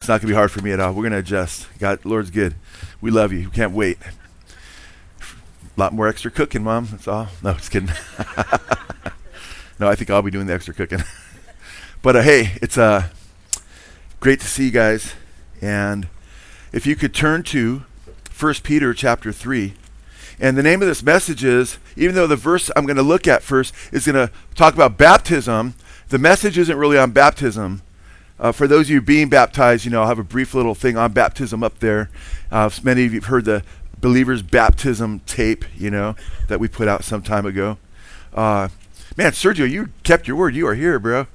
It's not going to be hard for me at all. We're going to adjust. God, Lord's good. We love you. We can't wait. A lot more extra cooking, Mom. That's all. No, just kidding. no, I think I'll be doing the extra cooking. but uh, hey, it's uh, great to see you guys. And if you could turn to 1 Peter chapter 3. And the name of this message is, even though the verse I'm going to look at first is going to talk about baptism, the message isn't really on baptism. Uh, for those of you being baptized, you know, I'll have a brief little thing on baptism up there. Uh, many of you have heard the believer's baptism tape, you know, that we put out some time ago. Uh, man, Sergio, you kept your word. You are here, bro.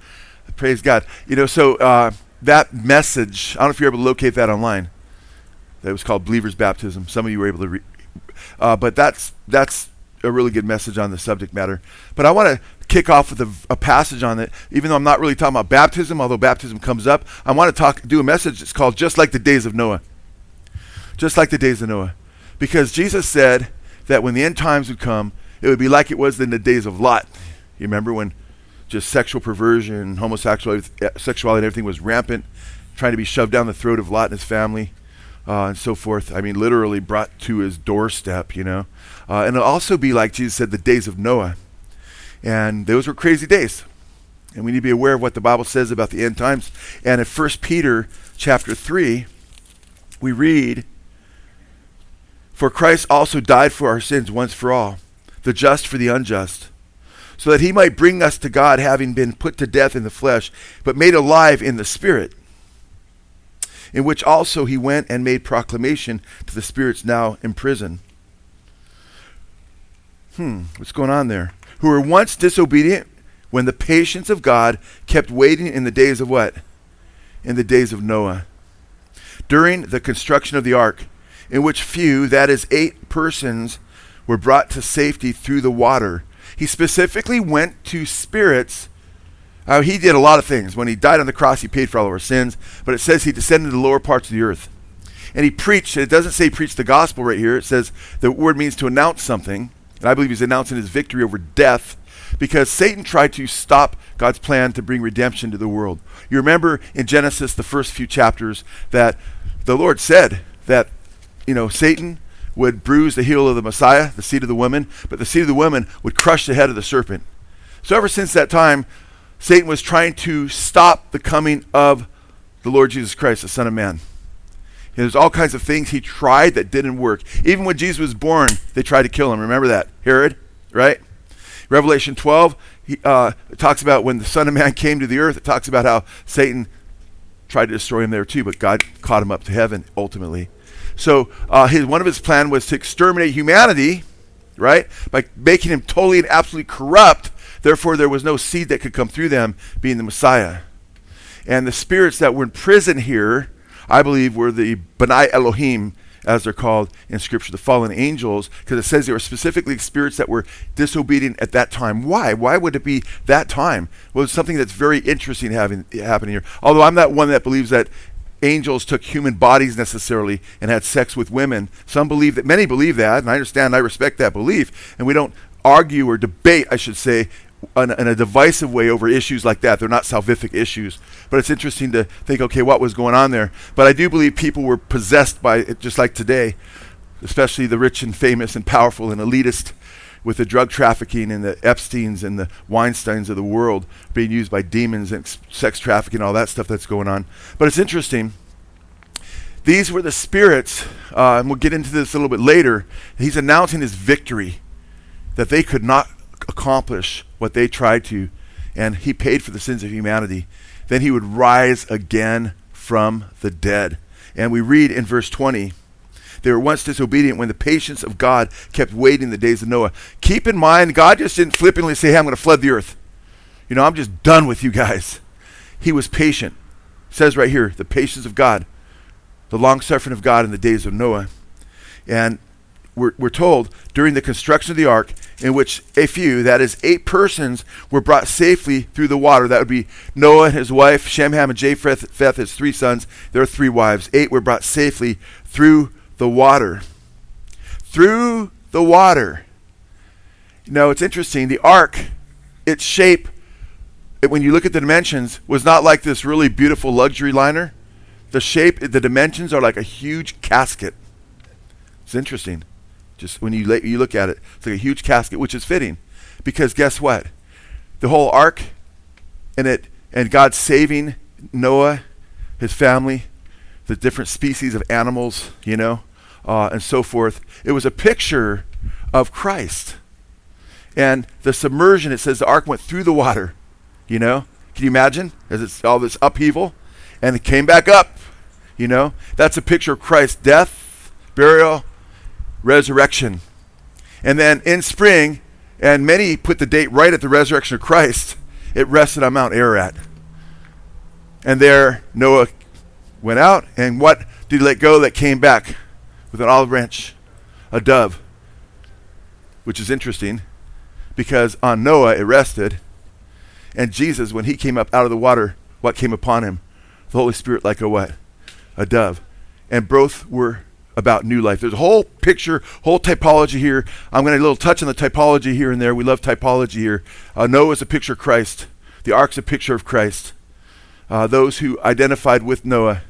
Praise God. You know, so uh, that message, I don't know if you're able to locate that online. That was called believer's baptism. Some of you were able to read. Uh, but that's that's a really good message on the subject matter. But I want to kick off with a, a, passage on it, even though I'm not really talking about baptism, although baptism comes up. I want to talk, do a message that's called "Just Like the Days of Noah." Just like the days of Noah, because Jesus said that when the end times would come, it would be like it was in the days of Lot. You remember when just sexual perversion, homosexuality, sexuality, and everything was rampant, trying to be shoved down the throat of Lot and his family uh, and so forth. I mean, literally brought to his doorstep, you know. Uh, and it'll also be like Jesus said, the days of Noah. And those were crazy days. And we need to be aware of what the Bible says about the end times. And in 1 Peter chapter 3, we read, For Christ also died for our sins once for all, the just for the unjust, so that he might bring us to God, having been put to death in the flesh, but made alive in the Spirit in which also he went and made proclamation to the spirits now in prison. Hmm, what's going on there? Who were once disobedient when the patience of God kept waiting in the days of what? In the days of Noah. During the construction of the ark, in which few, that is, eight persons, were brought to safety through the water. He specifically went to spirits uh, he did a lot of things. When he died on the cross, he paid for all of our sins. But it says he descended to the lower parts of the earth. And he preached. It doesn't say preach the gospel right here. It says the word means to announce something. And I believe he's announcing his victory over death because Satan tried to stop God's plan to bring redemption to the world. You remember in Genesis, the first few chapters, that the Lord said that, you know, Satan would bruise the heel of the Messiah, the seed of the woman, but the seed of the woman would crush the head of the serpent. So ever since that time, Satan was trying to stop the coming of the Lord Jesus Christ, the Son of Man. There's all kinds of things he tried that didn't work. Even when Jesus was born, they tried to kill him. Remember that? Herod, right? Revelation 12 he, uh, talks about when the Son of Man came to the earth. It talks about how Satan tried to destroy him there too, but God caught him up to heaven ultimately. So uh, his, one of his plan was to exterminate humanity, right, by making him totally and absolutely corrupt Therefore, there was no seed that could come through them, being the Messiah. And the spirits that were in prison here, I believe, were the Benai Elohim, as they're called in Scripture, the fallen angels, because it says they were specifically spirits that were disobedient at that time. Why? Why would it be that time? Well, it's something that's very interesting having happening here. Although I'm not one that believes that angels took human bodies necessarily and had sex with women. Some believe that, many believe that, and I understand, I respect that belief, and we don't argue or debate, I should say, in, in, a divisive way over issues like that. They're not salvific issues. But it's interesting to think, okay, what was going on there? But I do believe people were possessed by it, just like today, especially the rich and famous and powerful and elitist with the drug trafficking and the Epsteins and the Weinsteins of the world being used by demons and sex trafficking, all that stuff that's going on. But it's interesting. These were the spirits, uh, and we'll get into this a little bit later. He's announcing his victory that they could not accomplish what they tried to, and he paid for the sins of humanity. Then he would rise again from the dead. And we read in verse 20 they were once disobedient when the patience of God kept waiting the days of Noah. Keep in mind, God just didn't flippantly say, Hey, I'm going to flood the earth. You know, I'm just done with you guys. He was patient. It says right here, the patience of God, the long suffering of God in the days of Noah. And we're, we're told during the construction of the ark, in which a few, that is, eight persons, were brought safely through the water. That would be Noah and his wife, Shem, Ham, and Japheth, his three sons. There are three wives. Eight were brought safely through the water. Through the water. Know, it's interesting. The ark, its shape, when you look at the dimensions, was not like this really beautiful luxury liner the shape, the dimensions are like a huge casket. It's interesting. Just when you, you look at it, it's like a huge casket, which is fitting. Because guess what? The whole ark and it and God saving Noah, his family, the different species of animals, you know, uh, and so forth. It was a picture of Christ. And the submersion, it says the ark went through the water, you know. Can you imagine? As it's all this upheaval, and it came back up, you know. That's a picture of Christ's death, burial, resurrection. And then in spring, and many put the date right at the resurrection of Christ, it rested on Mount Ararat. And there Noah went out, and what did he let go that came back with an olive branch? A dove. Which is interesting because on Noah it rested, and Jesus, when he came up out of the water, what came upon him? The Holy Spirit like a what? A dove. And both were about new life. There's a whole picture, whole typology here. I'm going to a little touch on the typology here and there. We love typology here. Uh, is a picture of Christ. The ark's a picture of Christ. Uh, those who identified with Noah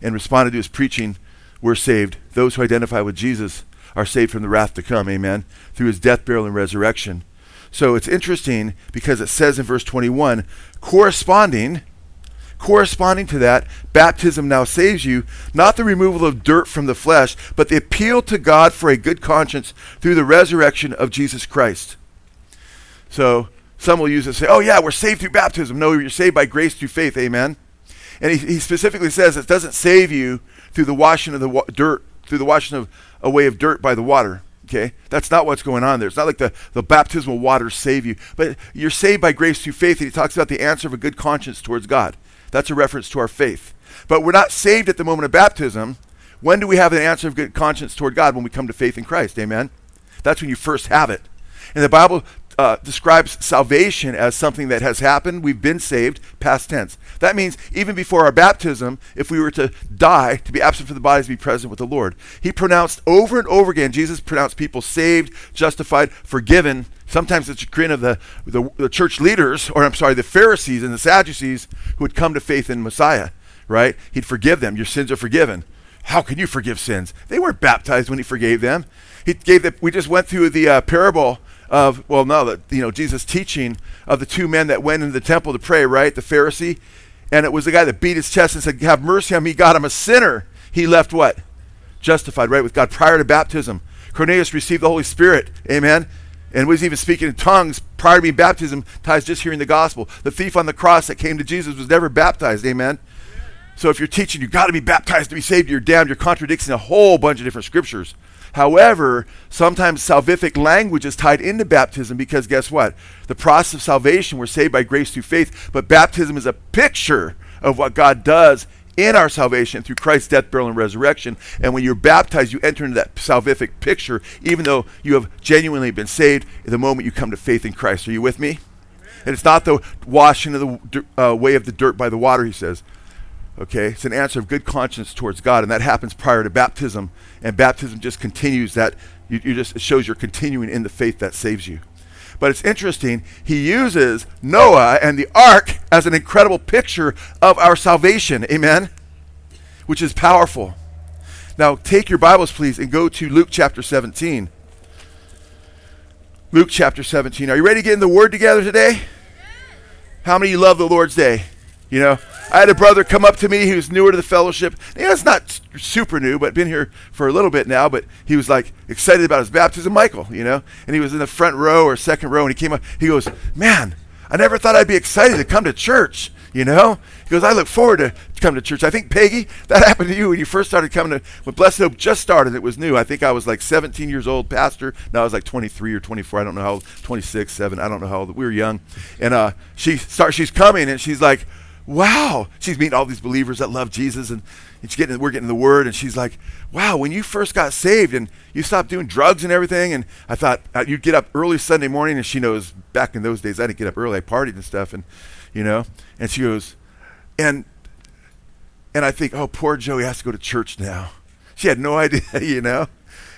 and responded to his preaching were saved. Those who identify with Jesus are saved from the wrath to come. Amen. Through his death, burial, and resurrection. So it's interesting because it says in verse 21, corresponding Corresponding to that, baptism now saves you, not the removal of dirt from the flesh, but the appeal to God for a good conscience through the resurrection of Jesus Christ. So some will use it and say, oh, yeah, we're saved through baptism. No, you're saved by grace through faith. Amen. And he, he specifically says it doesn't save you through the washing of the wa- dirt, through the washing of away of dirt by the water. Okay? That's not what's going on there. It's not like the, the baptismal waters save you, but you're saved by grace through faith. And he talks about the answer of a good conscience towards God. That's a reference to our faith. But we're not saved at the moment of baptism. When do we have an answer of good conscience toward God? When we come to faith in Christ. Amen? That's when you first have it. And the Bible uh, describes salvation as something that has happened. We've been saved, past tense. That means even before our baptism, if we were to die, to be absent from the body, to be present with the Lord. He pronounced over and over again, Jesus pronounced people saved, justified, forgiven. Sometimes the chagrin of the, the, the church leaders, or I'm sorry, the Pharisees and the Sadducees who had come to faith in Messiah, right? He'd forgive them. Your sins are forgiven. How can you forgive sins? They weren't baptized when he forgave them. He gave the, we just went through the uh, parable of well no that you know jesus teaching of the two men that went into the temple to pray right the pharisee and it was the guy that beat his chest and said have mercy on me god i'm a sinner he left what justified right with god prior to baptism cornelius received the holy spirit amen and was even speaking in tongues prior to being baptism ties just hearing the gospel. The thief on the cross that came to jesus was never baptized amen? So if you're teaching you've got to be baptized to be saved. You're damned. You're contradicting a whole bunch of different scriptures. However, sometimes salvific language is tied into baptism because guess what? The process of salvation, we're saved by grace through faith, but baptism is a picture of what God does in our salvation through Christ's death, burial, and resurrection. And when you're baptized, you enter into that salvific picture, even though you have genuinely been saved the moment you come to faith in Christ. Are you with me? And it's not the washing of the uh, way of the dirt by the water, he says. Okay, it's an answer of good conscience towards God, and that happens prior to baptism. And baptism just continues that. You, you just it shows you're continuing in the faith that saves you. But it's interesting. He uses Noah and the ark as an incredible picture of our salvation. Amen. Which is powerful. Now, take your Bibles, please, and go to Luke chapter 17. Luke chapter 17. Are you ready to get in the Word together today? How many of you love the Lord's Day? You know, I had a brother come up to me who's newer to the fellowship. Know, it's not super new, but been here for a little bit now. But he was like excited about his baptism, Michael. You know, and he was in the front row or second row, and he came up. He goes, "Man, I never thought I'd be excited to come to church." You know, he goes, "I look forward to come to church." I think Peggy, that happened to you when you first started coming to when Blessed Hope just started. It was new. I think I was like 17 years old, pastor. Now I was like 23 or 24. I don't know how old. 26, 7. I don't know how old. We were young, and uh, she starts. She's coming, and she's like wow. She's meeting all these believers that love Jesus, and, and she's getting, we're getting the word, and she's like, wow, when you first got saved and you stopped doing drugs and everything, and I thought uh, you'd get up early Sunday morning, and she knows back in those days I didn't get up early, I partied and stuff, and you know, and she goes, and and I think, oh, poor Joey has to go to church now. She had no idea, you know.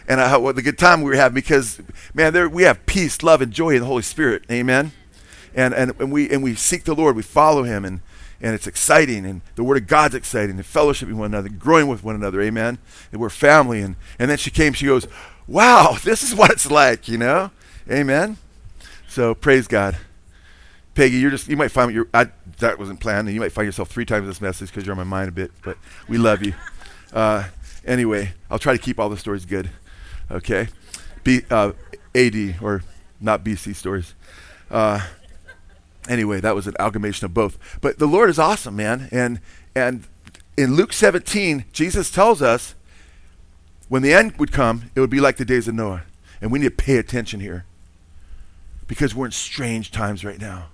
And I, what the good time we were having because, man, there we have peace, love, and joy in the Holy Spirit. Amen and, and, and we and we seek the Lord, we follow him, and and it's exciting, and the Word of God's exciting, and fellowshipping one another, growing with one another, amen. And we're family. And, and then she came, she goes, Wow, this is what it's like, you know? Amen. So praise God. Peggy, you're just you might find your that wasn't planned, and you might find yourself three times this message because you're on my mind a bit. But we love you. Uh, anyway, I'll try to keep all the stories good. Okay, B, uh, AD or not BC stories. Uh, anyway, that was an amalgamation of both. But the Lord is awesome, man. And and in Luke 17, Jesus tells us when the end would come, it would be like the days of Noah. And we need to pay attention here because we're in strange times right now.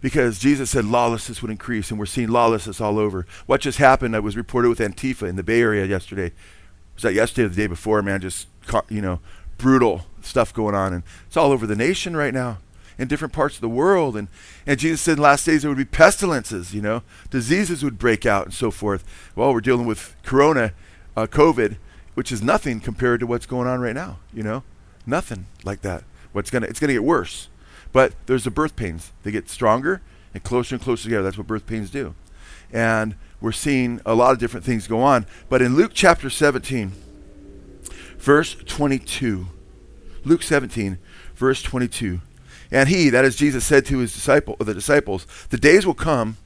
Because Jesus said lawlessness would increase, and we're seeing lawlessness all over. What just happened? I was reported with Antifa in the Bay Area yesterday. Was that yesterday or the day before? Man, just you know, brutal stuff going on, and it's all over the nation right now in different parts of the world. And, and Jesus said in the last days there would be pestilences, you know, diseases would break out and so forth. Well, we're dealing with corona, uh, COVID, which is nothing compared to what's going on right now, you know, nothing like that. What's gonna, it's gonna get worse. But there's the birth pains. They get stronger and closer and closer together. That's what birth pains do. And we're seeing a lot of different things go on. But in Luke chapter 17, verse 22, Luke 17, verse 22, and he, that is Jesus, said to his disciple, the disciples, The days will come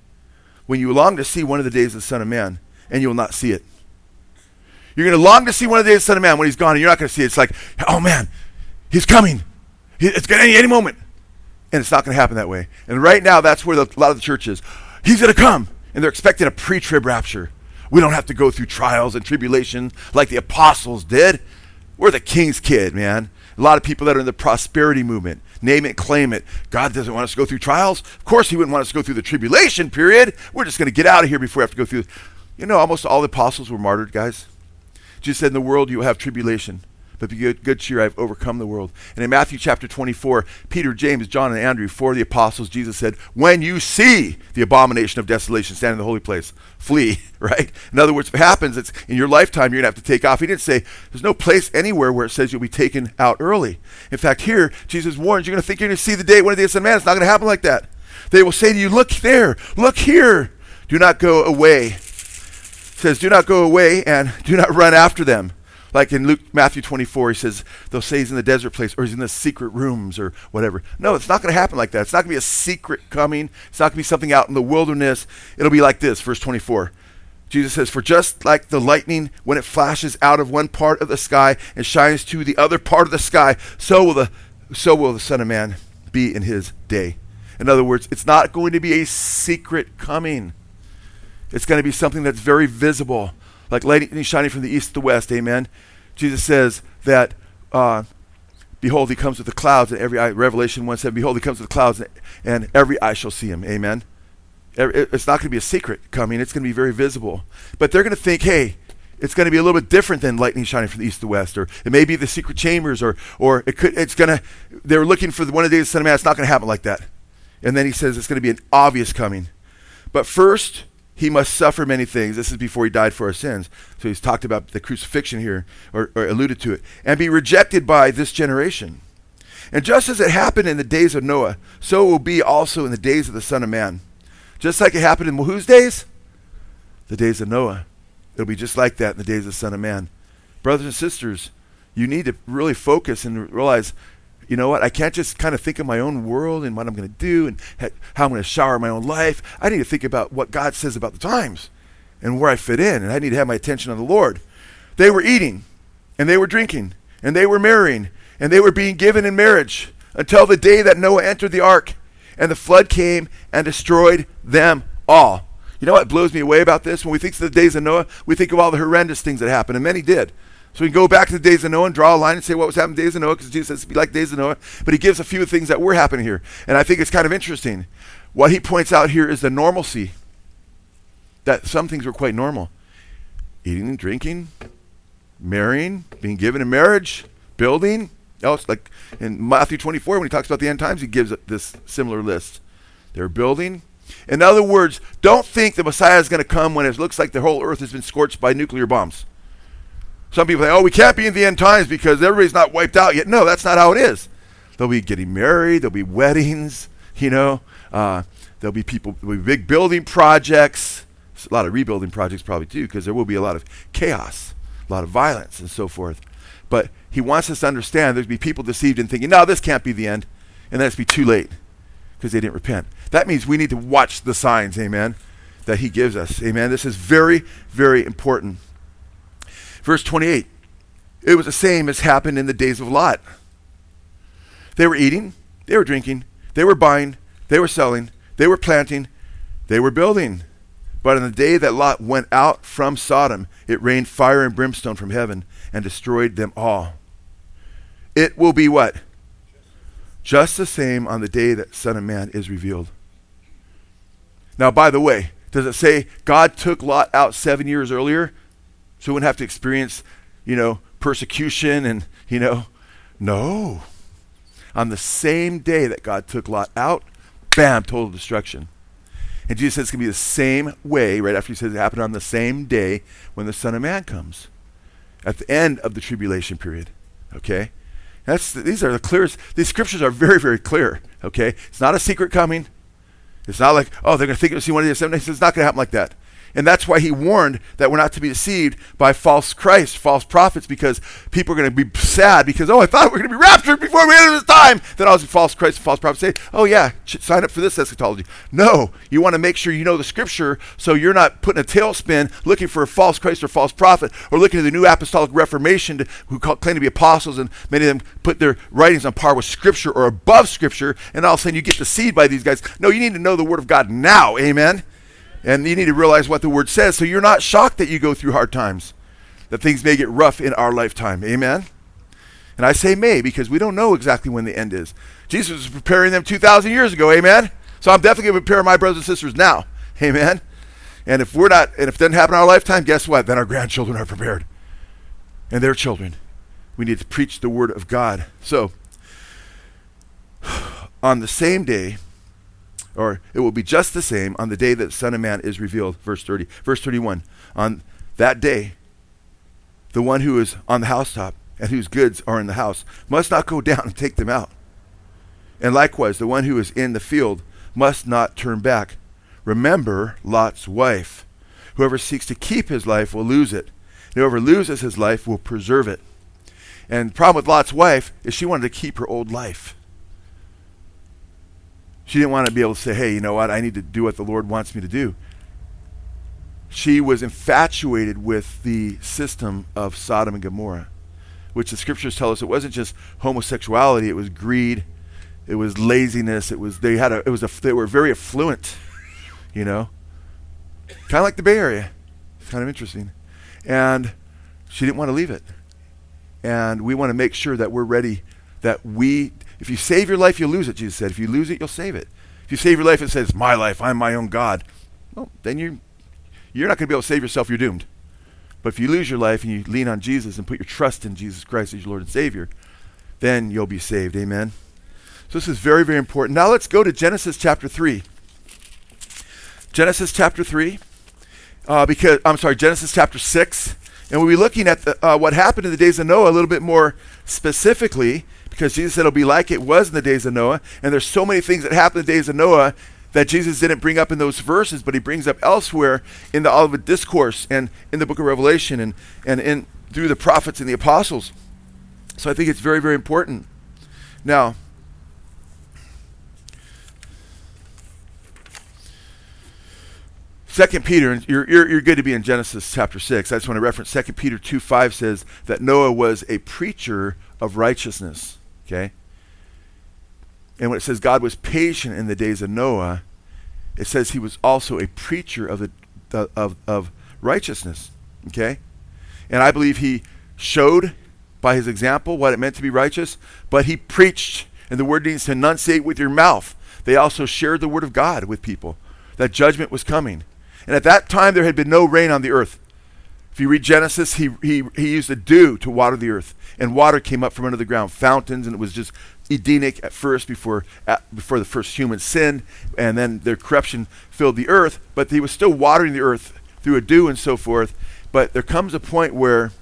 when you long to see one of the days of the Son of Man, and you will not see it. You're going to long to see one of the days of the Son of Man when he's gone, and you're not going to see it. It's like, oh man, he's coming. It's going to any, any moment. And it's not going to happen that way. And right now, that's where the, a lot of the church is. He's going to come. And they're expecting a pre trib rapture. We don't have to go through trials and tribulation like the apostles did. We're the king's kid, man. A lot of people that are in the prosperity movement, name it, claim it. God doesn't want us to go through trials. Of course, He wouldn't want us to go through the tribulation period. We're just going to get out of here before we have to go through. You know, almost all the apostles were martyred, guys. Jesus said, In the world you will have tribulation but be good, cheer, I've overcome the world. And in Matthew chapter 24, Peter, James, John, and Andrew, four of the apostles, Jesus said, When you see the abomination of desolation standing in the holy place, flee, right? In other words, if it happens, it's in your lifetime, you're going to have to take off. He didn't say, There's no place anywhere where it says you'll be taken out early. In fact, here, Jesus warns, you're going to think you're going to see the day when it is the man. It's not going to happen like that. They will say to you, Look there, look here. Do not go away. It says, Do not go away and do not run after them. Like in Luke, Matthew 24, he says, they'll say he's in the desert place or he's in the secret rooms or whatever. No, it's not going to happen like that. It's not going to be a secret coming. It's not going to be something out in the wilderness. It'll be like this, verse 24. Jesus says, For just like the lightning when it flashes out of one part of the sky and shines to the other part of the sky, so will the, so will the Son of Man be in his day. In other words, it's not going to be a secret coming. It's going to be something that's very visible like lightning shining from the east to the west. Amen. Jesus says that, uh, behold, he comes with the clouds, and every eye, Revelation 1 7, behold, he comes with the clouds, and, and every eye shall see him. Amen. It's not going to be a secret coming, it's going to be very visible. But they're going to think, hey, it's going to be a little bit different than lightning shining from the east to west, or it may be the secret chambers, or or it could it's going to. They're looking for the one of the days of the Son of Man. It's not going to happen like that. And then he says it's going to be an obvious coming. But first, he must suffer many things. This is before he died for our sins. So he's talked about the crucifixion here, or, or, alluded to it, and be rejected by this generation. And just as it happened in the days of Noah, so will be also in the days of the Son of Man. Just like it happened in whose days? The days of Noah. It'll be just like that in the days of the Son of Man. Brothers and sisters, you need to really focus and realize you know what? I can't just kind of think of my own world and what I'm going to do and how I'm going to shower my own life. I need to think about what God says about the times and where I fit in. And I need to have my attention on the Lord. They were eating and they were drinking and they were marrying and they were being given in marriage until the day that Noah entered the ark and the flood came and destroyed them all. You know what blows me away about this? When we think of the days of Noah, we think of all the horrendous things that happened, and many did. So we can go back to the days of Noah and draw a line and say what was happening days of Noah, because Jesus says be like days of Noah. But he gives a few things that were happening here. And I think it's kind of interesting. What he points out here is the normalcy. That some things were quite normal. Eating and drinking, marrying, being given in marriage, building. Else, like in Matthew 24, when he talks about the end times, he gives this similar list. They're building. In other words, don't think the Messiah is going to come when it looks like the whole earth has been scorched by nuclear bombs. Some people say, oh, we can't be in the end times because everybody's not wiped out yet. No, that's not how it is. They'll be getting married, there'll be weddings, you know. Uh, There'll be people, there'll be big building projects, a lot of rebuilding projects probably too, because there will be a lot of chaos, a lot of violence, and so forth. But he wants us to understand there's be people deceived and thinking, no, this can't be the end, and then it's be too late because they didn't repent. That means we need to watch the signs, amen, that he gives us. Amen. This is very, very important. Verse 28. It was the same as happened in the days of Lot. They were eating, they were drinking, they were buying, they were selling, they were planting, they were building. But on the day that Lot went out from Sodom, it rained fire and brimstone from heaven and destroyed them all. It will be what? Just the same on the day that Son of Man is revealed. Now, by the way, does it say God took Lot out seven years earlier so we wouldn't have to experience, you know, persecution and, you know, no. On the same day that God took Lot out, bam, total destruction. And Jesus says it's going to be the same way, right after he says it happened on the same day when the Son of Man comes, at the end of the tribulation period. Okay? That's, these are the clearest, these scriptures are very, very clear. Okay? It's not a secret coming. It's not like, oh, they're going to think it's one of the seven days. It's not going to happen like that. And that's why he warned that we're not to be deceived by false Christ, false prophets, because people are going to be sad because, oh, I thought we were going to be raptured before we enter this time. Then all these false Christ and false prophets say, oh, yeah, sign up for this eschatology. No, you want to make sure you know the scripture so you're not putting a tailspin looking for a false Christ or false prophet or looking at the new apostolic reformation to, who call, claim to be apostles and many of them put their writings on par with scripture or above scripture and all of a sudden you get deceived by these guys. No, you need to know the word of God now. Amen. And you need to realize what the word says so you're not shocked that you go through hard times, that things may get rough in our lifetime. Amen? And I say may because we don't know exactly when the end is. Jesus was preparing them 2,000 years ago. Amen? So I'm definitely going to prepare my brothers and sisters now. Amen? And if we're not, and if it doesn't happen in our lifetime, guess what? Then our grandchildren are prepared. And their children. We need to preach the word of God. So, on the same day, or it will be just the same on the day that the Son of Man is revealed. Verse 30. Verse 31. On that day, the one who is on the housetop and whose goods are in the house must not go down and take them out. And likewise, the one who is in the field must not turn back. Remember Lot's wife. Whoever seeks to keep his life will lose it. And whoever loses his life will preserve it. And the problem with Lot's wife is she wanted to keep her old life. She didn't want to be able to say, hey, you know what? I need to do what the Lord wants me to do. She was infatuated with the system of Sodom and Gomorrah, which the scriptures tell us it wasn't just homosexuality, it was greed, it was laziness, it was they had a it was a they were very affluent, you know. Kind of like the Bay Area. It's kind of interesting. And she didn't want to leave it. And we want to make sure that we're ready that we if you save your life, you'll lose it, Jesus said. If you lose it, you'll save it. If you save your life and says, my life, I'm my own God, well, then you're, you're not going to be able to save yourself, you're doomed. But if you lose your life and you lean on Jesus and put your trust in Jesus Christ as your Lord and Savior, then you'll be saved. Amen. So this is very, very important. Now let's go to Genesis chapter 3. Genesis chapter 3. Uh, because I'm sorry, Genesis chapter 6. And we'll be looking at the, uh, what happened in the days of Noah a little bit more specifically because Jesus said it'll be like it was in the days of Noah. And there's so many things that happened in the days of Noah that Jesus didn't bring up in those verses, but he brings up elsewhere in the Olivet Discourse and in the book of Revelation and, and in through the prophets and the apostles. So I think it's very, very important. Now, Second Peter, you're, you're, you're good to be in Genesis chapter 6. I just want to reference Second Peter 2 5 says that Noah was a preacher of righteousness. Okay? And when it says God was patient in the days of Noah, it says he was also a preacher of, the, of, of righteousness. Okay? And I believe he showed by his example what it meant to be righteous, but he preached, and the word needs to enunciate with your mouth. They also shared the word of God with people, that judgment was coming. And at that time, there had been no rain on the earth. If you read Genesis, he, he, he used a dew to water the earth, and water came up from under the ground, fountains, and it was just Edenic at first before, at, before the first human sinned, and then their corruption filled the earth, but he was still watering the earth through a dew and so forth. But there comes a point where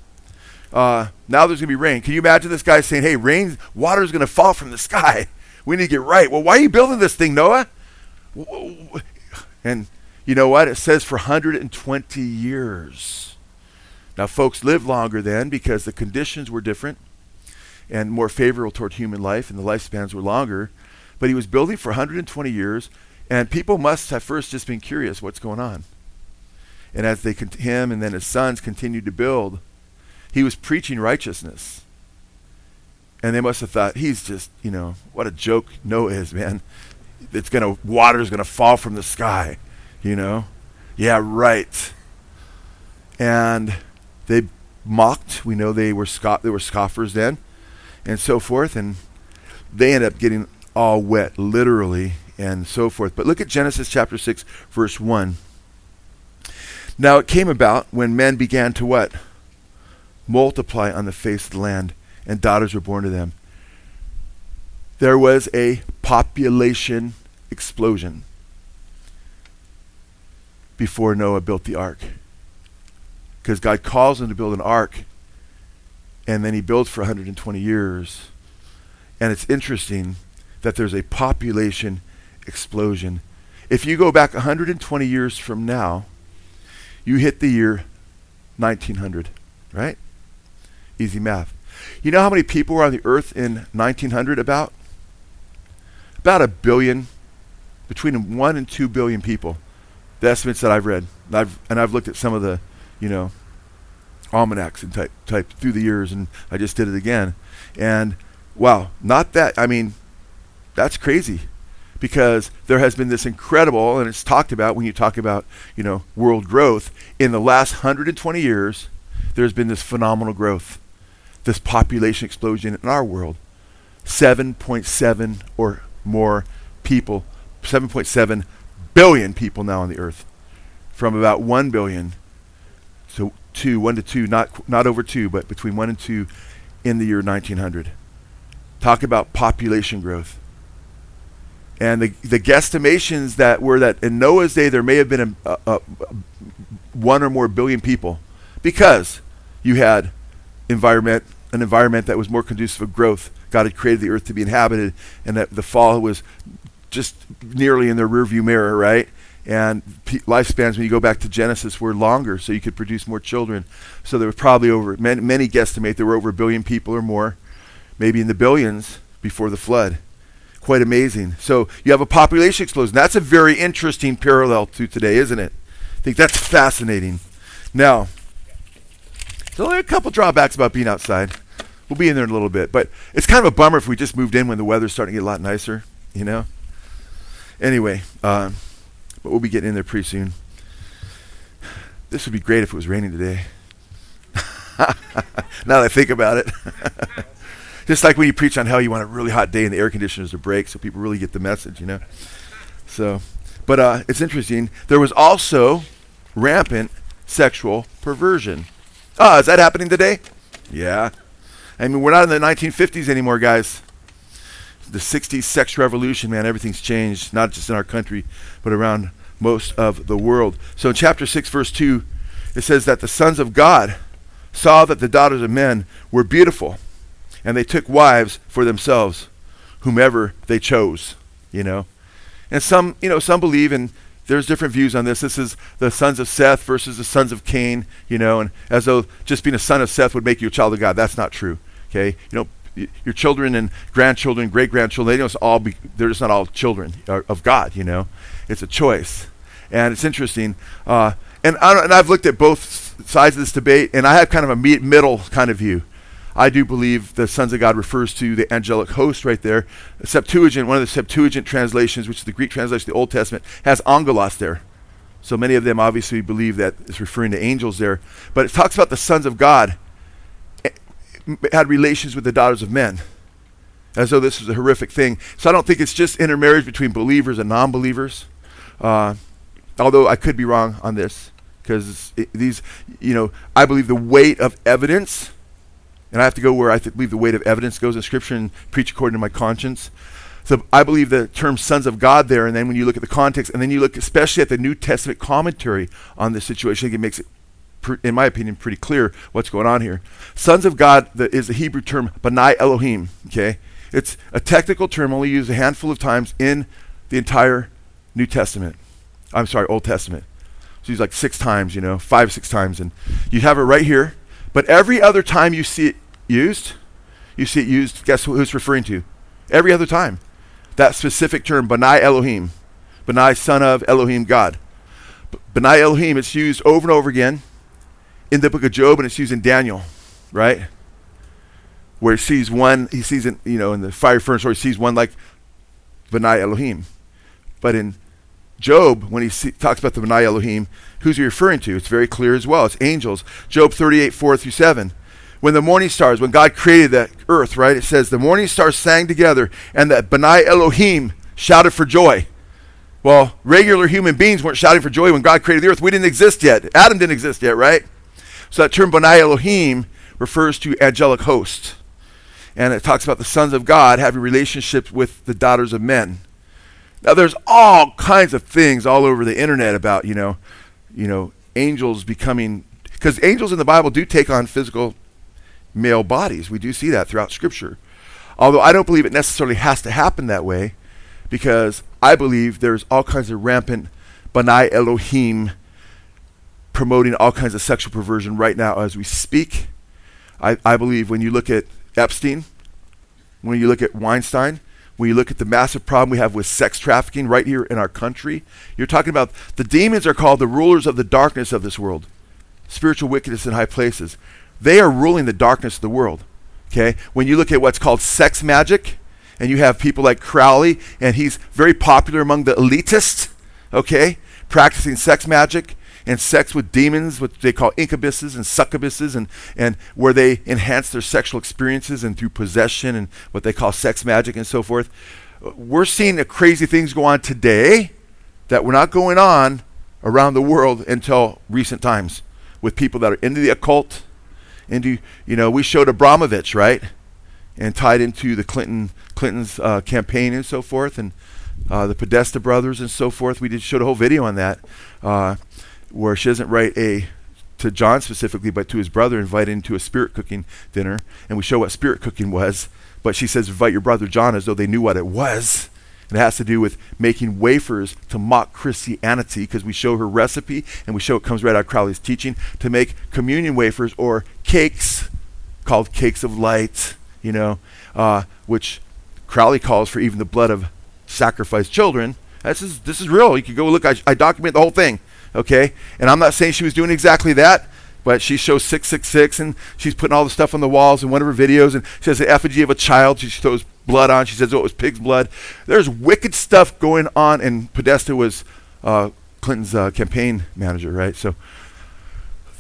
uh, now there's going to be rain. Can you imagine this guy saying, hey, rain, water is going to fall from the sky. We need to get right. Well, why are you building this thing, Noah? And you know what? It says for 120 years. Now, folks lived longer then because the conditions were different and more favorable toward human life, and the lifespans were longer. But he was building for 120 years, and people must have first just been curious what's going on. And as they, him and then his sons continued to build, he was preaching righteousness. And they must have thought, he's just, you know, what a joke Noah is, man. It's gonna water's gonna fall from the sky, you know? Yeah, right. And they mocked. We know they were scoff they were scoffers then, and so forth, and they end up getting all wet, literally, and so forth. But look at Genesis chapter six, verse one. Now it came about when men began to what? Multiply on the face of the land and daughters were born to them. There was a population explosion before Noah built the ark. Because God calls him to build an ark, and then he builds for 120 years. And it's interesting that there's a population explosion. If you go back 120 years from now, you hit the year 1900, right? Easy math. You know how many people were on the earth in 1900 about? About a billion, between 1 and 2 billion people. The estimates that I've read. I've, and I've looked at some of the, you know, almanacs and type, type through the years, and I just did it again. And wow, not that, I mean, that's crazy because there has been this incredible, and it's talked about when you talk about, you know, world growth. In the last 120 years, there's been this phenomenal growth this population explosion in our world. 7.7 or more people, 7.7 billion people now on the earth, from about 1 billion 2, 1 to 2, not, not over 2, but between 1 and 2 in the year 1900. Talk about population growth. And the, the guesstimations that were that in Noah's day there may have been a, a, a one or more billion people because you had environment an environment that was more conducive of growth. God had created the earth to be inhabited, and that the fall was just nearly in their rearview mirror, right? And p- lifespans, when you go back to Genesis, were longer, so you could produce more children. So there was probably over, many, many guesstimate there were over a billion people or more, maybe in the billions before the flood. Quite amazing. So you have a population explosion. That's a very interesting parallel to today, isn't it? I think that's fascinating. Now, there's only a couple drawbacks about being outside. We'll be in there in a little bit, but it's kind of a bummer if we just moved in when the weather's starting to get a lot nicer, you know. Anyway, uh, but we'll be getting in there pretty soon. This would be great if it was raining today. now that I think about it. Just like when you preach on hell, you want a really hot day and the air conditioners to break so people really get the message, you know. So, but uh, it's interesting. There was also rampant sexual perversion. Ah, is that happening today? Yeah. I mean, we're not in the 1950s anymore, guys. The 60s sex revolution, man, everything's changed, not just in our country, but around most of the world. So in chapter 6, verse 2, it says that the sons of God saw that the daughters of men were beautiful, and they took wives for themselves, whomever they chose, you know. And some, you know, some believe in there's different views on this. This is the sons of Seth versus the sons of Cain, you know, and as though just being a son of Seth would make you a child of God. That's not true. Okay, you know, your children and grandchildren, great grandchildren, they don't all be, they're just not all children of God, you know. It's a choice. And it's interesting. Uh, and, I, and I've looked at both sides of this debate, and I have kind of a middle kind of view. I do believe the sons of God refers to the angelic host right there. The Septuagint, one of the Septuagint translations, which is the Greek translation of the Old Testament, has angelos there. So many of them obviously believe that it's referring to angels there. But it talks about the sons of God had relations with the daughters of men, as though this was a horrific thing. So I don't think it's just intermarriage between believers and non believers. Uh, although I could be wrong on this, because these, you know, I believe the weight of evidence, and I have to go where I th- believe the weight of evidence goes in Scripture and preach according to my conscience. So I believe the term sons of God there, and then when you look at the context, and then you look especially at the New Testament commentary on this situation, I think it makes it in my opinion, pretty clear what's going on here. Sons of God is the Hebrew term B'nai Elohim. Okay, it's a technical term only used a handful of times in the entire New Testament. I'm sorry, Old Testament. It's used like six times, you know, five, six times. And you have it right here. But every other time you see it used, you see it used, guess who it's referring to? Every other time. That specific term, Benai Elohim. Benai, son of Elohim, God. Benai Elohim, it's used over and over again in the book of Job and it's used in Daniel, right? Where he sees one, he sees it, you know, in the fire furnace, or he sees one like Benai Elohim. But in Job, when he see, talks about the Benai Elohim, who's he referring to? It's very clear as well. It's angels. Job 38, 4 through 7. When the morning stars, when God created the earth, right? It says the morning stars sang together and the Benai Elohim shouted for joy. Well, regular human beings weren't shouting for joy when God created the earth. We didn't exist yet. Adam didn't exist yet, right? So that term Benai Elohim refers to angelic hosts. And it talks about the sons of God having relationships with the daughters of men. Now there's all kinds of things all over the internet about, you know, you know, angels becoming because angels in the Bible do take on physical male bodies. We do see that throughout scripture. Although I don't believe it necessarily has to happen that way because I believe there's all kinds of rampant Benai Elohim promoting all kinds of sexual perversion right now as we speak. I, I believe when you look at Epstein, when you look at Weinstein, when you look at the massive problem we have with sex trafficking right here in our country, you're talking about the demons are called the rulers of the darkness of this world, spiritual wickedness in high places. They are ruling the darkness of the world. Okay? When you look at what's called sex magic, and you have people like Crowley, and he's very popular among the elitists, okay, practicing sex magic and sex with demons, what they call incubuses and succubuses, and, and where they enhance their sexual experiences and through possession and what they call sex magic and so forth. We're seeing the crazy things go on today that were not going on around the world until recent times with people that are into the occult, into, you know, we showed Abramovich, right? And tied into the Clinton Clinton's uh, campaign and so forth, and uh, the Podesta brothers and so forth. We did showed a whole video on that. Uh, where she doesn't write a to John specifically, but to his brother, invite him to a spirit cooking dinner, and we show what spirit cooking was. But she says, invite your brother John as though they knew what it was. And it has to do with making wafers to mock Christianity because we show her recipe and we show it comes right out of Crowley's teaching to make communion wafers or cakes called cakes of light, you know, uh, which Crowley calls for even the blood of sacrificed children. This is, this is real. You can go look. I, I document the whole thing okay? And I'm not saying she was doing exactly that, but she shows 666 and she's putting all the stuff on the walls in one of her videos and she has the effigy of a child she throws blood on. She says, oh, it was pig's blood. There's wicked stuff going on, and Podesta was uh, Clinton's uh, campaign manager, right? So,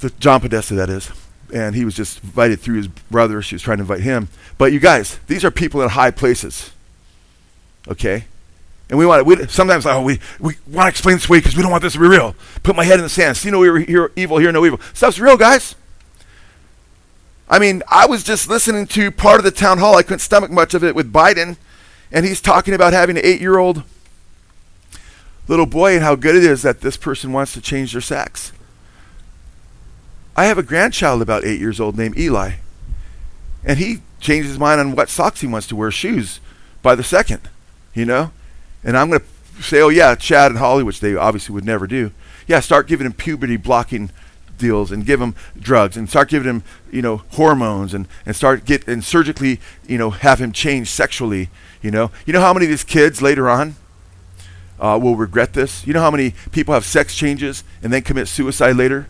the, John Podesta, that is. And he was just invited through his brother. She was trying to invite him. But you guys, these are people in high places. Okay? And we want we sometimes oh, we, we want to explain this way because we don't want this to be real. Put my head in the sand. See no evil, hear no evil. Stuff's real, guys. I mean, I was just listening to part of the town hall. I couldn't stomach much of it with Biden, and he's talking about having an eight-year-old little boy and how good it is that this person wants to change their sex. I have a grandchild about eight years old named Eli, and he changes his mind on what socks he wants to wear, shoes, by the second. You know, and I'm going to say, oh, yeah, Chad and Holly, which they obviously would never do. Yeah, start giving him puberty blocking deals and give him drugs and start giving him, you know, hormones and, and start get and surgically, you know, have him change sexually, you know. You know how many of these kids later on uh, will regret this? You know how many people have sex changes and then commit suicide later?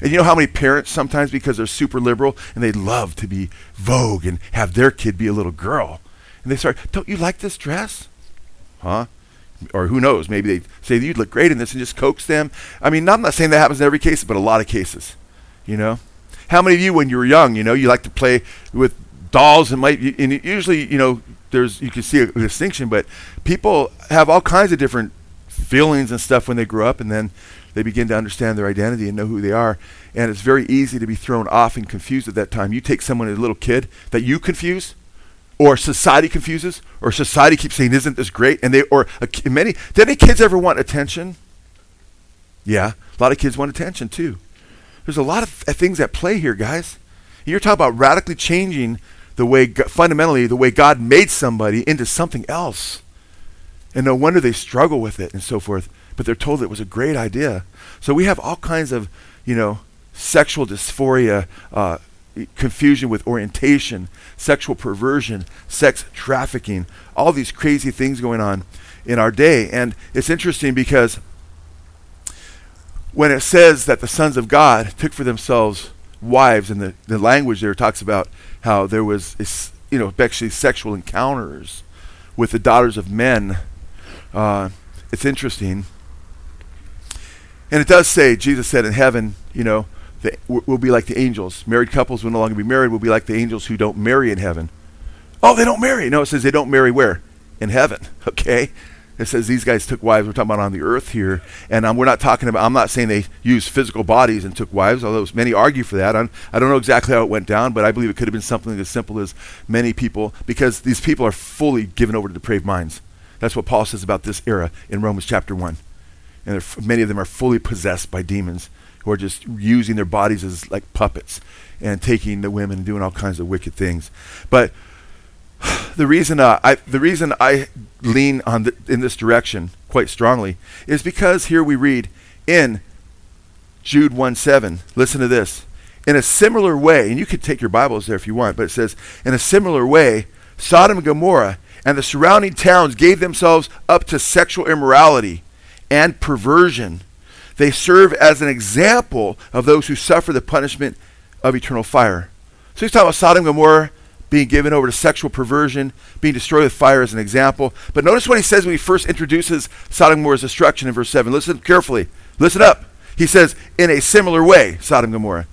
And you know how many parents sometimes, because they're super liberal and they love to be vogue and have their kid be a little girl, and they start, don't you like this dress? Huh? Or who knows? Maybe they say you'd look great in this and just coax them. I mean, I'm not saying that happens in every case, but a lot of cases. You know, how many of you, when you were young, you know, you like to play with dolls and might, and usually, you know, there's you can see a distinction, but people have all kinds of different feelings and stuff when they grow up, and then they begin to understand their identity and know who they are. And it's very easy to be thrown off and confused at that time. You take someone as a little kid that you confuse, or society confuses, or society keeps saying, "Isn't this great?" And they, or uh, many, did any kids ever want attention? Yeah, a lot of kids want attention too. There's a lot of th- things at play here, guys. You're talking about radically changing the way, fundamentally, the way God made somebody into something else. And no wonder they struggle with it and so forth. But they're told it was a great idea. So we have all kinds of, you know, sexual dysphoria, uh, confusion with orientation, sexual perversion, sex trafficking, all these crazy things going on in our day. And it's interesting because when it says that the sons of God took for themselves wives, and the, the language there talks about how there was, you know, actually sexual encounters with the daughters of men. Uh, it's interesting. And it does say, Jesus said in heaven, you know, the, we'll be like the angels. Married couples will no longer be married. We'll be like the angels who don't marry in heaven. Oh, they don't marry. No, it says they don't marry where? In heaven. Okay? It says these guys took wives. We're talking about on the earth here, and um, we're not talking about. I'm not saying they used physical bodies and took wives, although many argue for that. I'm, I do not know exactly how it went down, but I believe it could have been something as simple as many people, because these people are fully given over to depraved minds. That's what Paul says about this era in Romans chapter one, and f- many of them are fully possessed by demons who are just using their bodies as like puppets and taking the women and doing all kinds of wicked things. But the reason uh, I the reason I lean on in this direction quite strongly is because here we read in Jude 1 7. Listen to this. In a similar way, and you could take your Bibles there if you want, but it says, in a similar way, Sodom and Gomorrah and the surrounding towns gave themselves up to sexual immorality and perversion. They serve as an example of those who suffer the punishment of eternal fire. So he's talking about Sodom and Gomorrah being given over to sexual perversion, being destroyed with fire as an example. But notice what he says when he first introduces Sodom and Gomorrah's destruction in verse 7. Listen carefully. Listen up. He says, in a similar way, Sodom and Gomorrah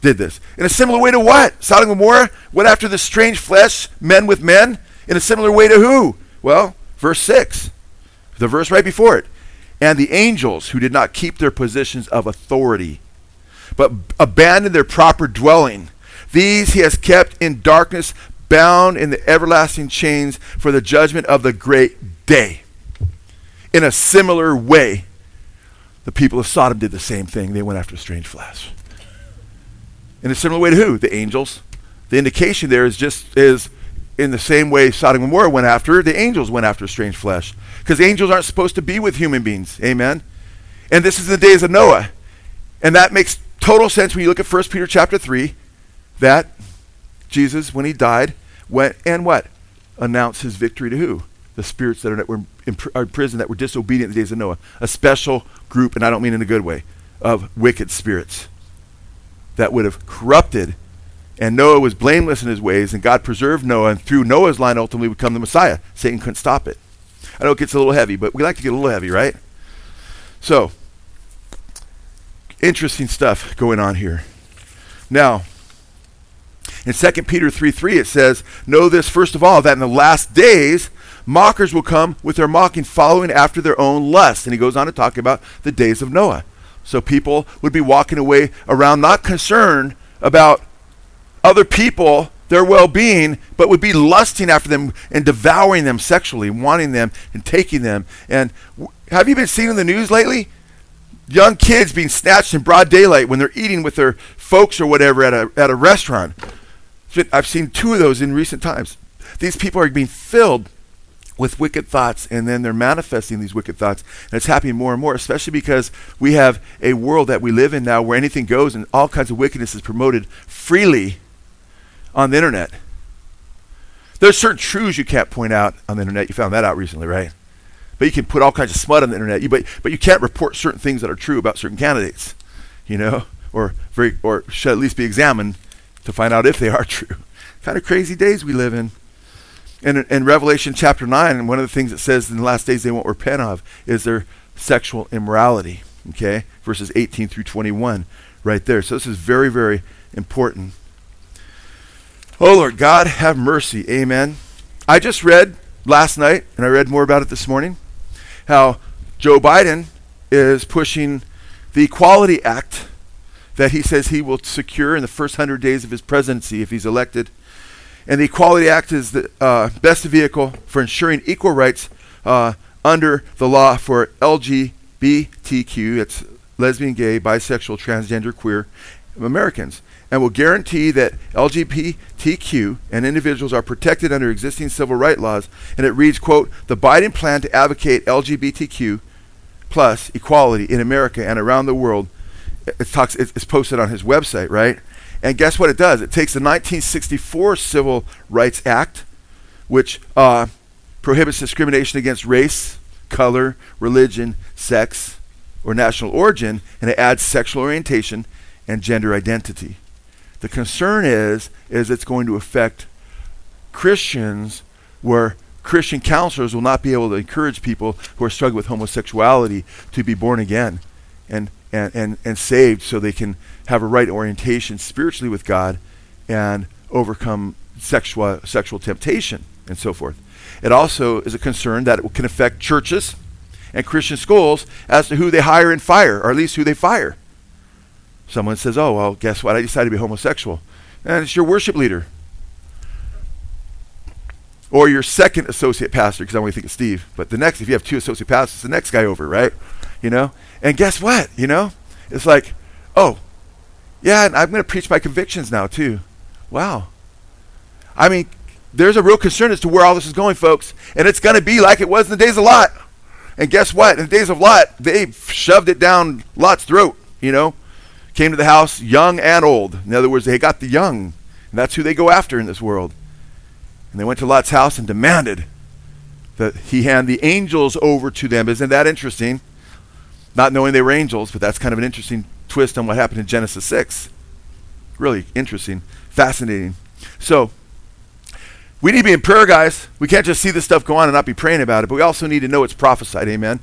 did this. In a similar way to what? Sodom and Gomorrah went after the strange flesh, men with men. In a similar way to who? Well, verse 6, the verse right before it. And the angels who did not keep their positions of authority, but abandoned their proper dwelling these he has kept in darkness, bound in the everlasting chains for the judgment of the great day. In a similar way, the people of Sodom did the same thing. They went after strange flesh. In a similar way to who? The angels. The indication there is just is in the same way Sodom and Gomorrah went after, the angels went after strange flesh. Because angels aren't supposed to be with human beings. Amen. And this is the days of Noah. And that makes total sense when you look at 1 Peter chapter 3 that Jesus, when he died, went and what? Announced his victory to who? The spirits that are, were in, are in prison that were disobedient in the days of Noah. A special group, and I don't mean in a good way, of wicked spirits that would have corrupted. And Noah was blameless in his ways, and God preserved Noah, and through Noah's line ultimately would come the Messiah. Satan couldn't stop it. I know it gets a little heavy, but we like to get a little heavy, right? So, interesting stuff going on here. Now, in 2 Peter 3 3, it says, Know this first of all, that in the last days, mockers will come with their mocking, following after their own lust. And he goes on to talk about the days of Noah. So people would be walking away around not concerned about other people, their well being, but would be lusting after them and devouring them sexually, wanting them and taking them. And have you been seeing in the news lately? Young kids being snatched in broad daylight when they're eating with their folks or whatever at a, at a restaurant. I've seen two of those in recent times. These people are being filled with wicked thoughts and then they're manifesting these wicked thoughts and it's happening more and more especially because we have a world that we live in now where anything goes and all kinds of wickedness is promoted freely on the internet there's certain truths you can't point out on the internet you found that out recently right but you can put all kinds of smut on the internet you, but, but you can't report certain things that are true about certain candidates you know or very or should at least be examined to find out if they are true. kind of crazy days we live in. And in, Revelation chapter 9, one of the things it says in the last days they won't repent of is their sexual immorality. Okay? Verses 18 through 21, right there. So this is very, very important. Oh Lord, God, have mercy. Amen. I just read last night, and I read more about it this morning, how Joe Biden is pushing the Equality Act that he says he will secure in the first 100 days of his presidency if he's elected. And the Equality Act is the uh, best vehicle for ensuring equal rights uh, under the law for LGBTQ, it's lesbian, gay, bisexual, transgender, queer, Americans and will guarantee that LGBTQ and individuals are protected under existing civil rights laws. And it reads, quote, the Biden plan to advocate LGBTQ plus equality in America and around the world. It talks, it's posted on his website, right? And guess what it does? It takes the 1964 Civil Rights Act, which uh, prohibits discrimination against race, color, religion, sex, or national origin, and it adds sexual orientation and gender identity. The concern is is it's going to affect Christians where Christian counselors will not be able to encourage people who are struggling with homosexuality to be born again and, and, and, and saved so they can have a right orientation spiritually with God and overcome sexual, sexual temptation and so forth. It also is a concern that it can affect churches and Christian schools as to who they hire and fire, or at least who they fire. Someone says, Oh, well, guess what? I decided to be homosexual. And it's your worship leader. Or your second associate pastor, because I only think of Steve. But the next, if you have two associate pastors, the next guy over, right? You know? And guess what? You know? It's like, oh, yeah, and I'm going to preach my convictions now, too. Wow. I mean, there's a real concern as to where all this is going, folks. And it's going to be like it was in the days of Lot. And guess what? In the days of Lot, they shoved it down Lot's throat, you know? Came to the house young and old. In other words, they got the young. And that's who they go after in this world. And they went to Lot's house and demanded that he hand the angels over to them. Isn't that interesting? Not knowing they were angels, but that's kind of an interesting twist on what happened in Genesis 6. Really interesting, fascinating. So, we need to be in prayer, guys. We can't just see this stuff go on and not be praying about it, but we also need to know it's prophesied. Amen.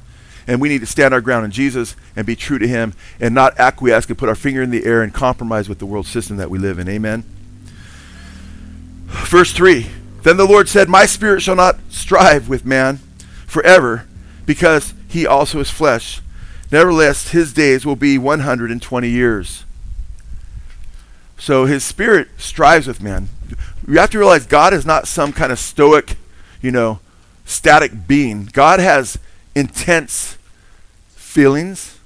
And we need to stand our ground in Jesus and be true to Him and not acquiesce and put our finger in the air and compromise with the world system that we live in. Amen. Verse 3 Then the Lord said, My spirit shall not strive with man forever, because he also is flesh. Nevertheless, his days will be 120 years. So his spirit strives with man you have to realize God is not some kind of stoic, you know, static being. God has intense feelings.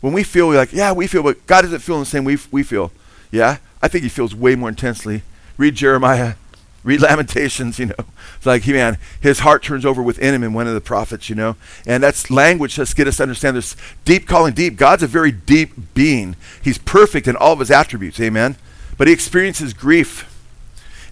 When we feel, we're like, yeah, we feel, but God doesn't feel the same way we feel. Yeah? I think he feels way more intensely. Read Jeremiah, read Lamentations, you know. It's like, he, man, his heart turns over within him in one of the prophets, you know. And that's language that's get us to understand this deep calling deep. God's a very deep being. He's perfect in all of his attributes, amen. But he experiences grief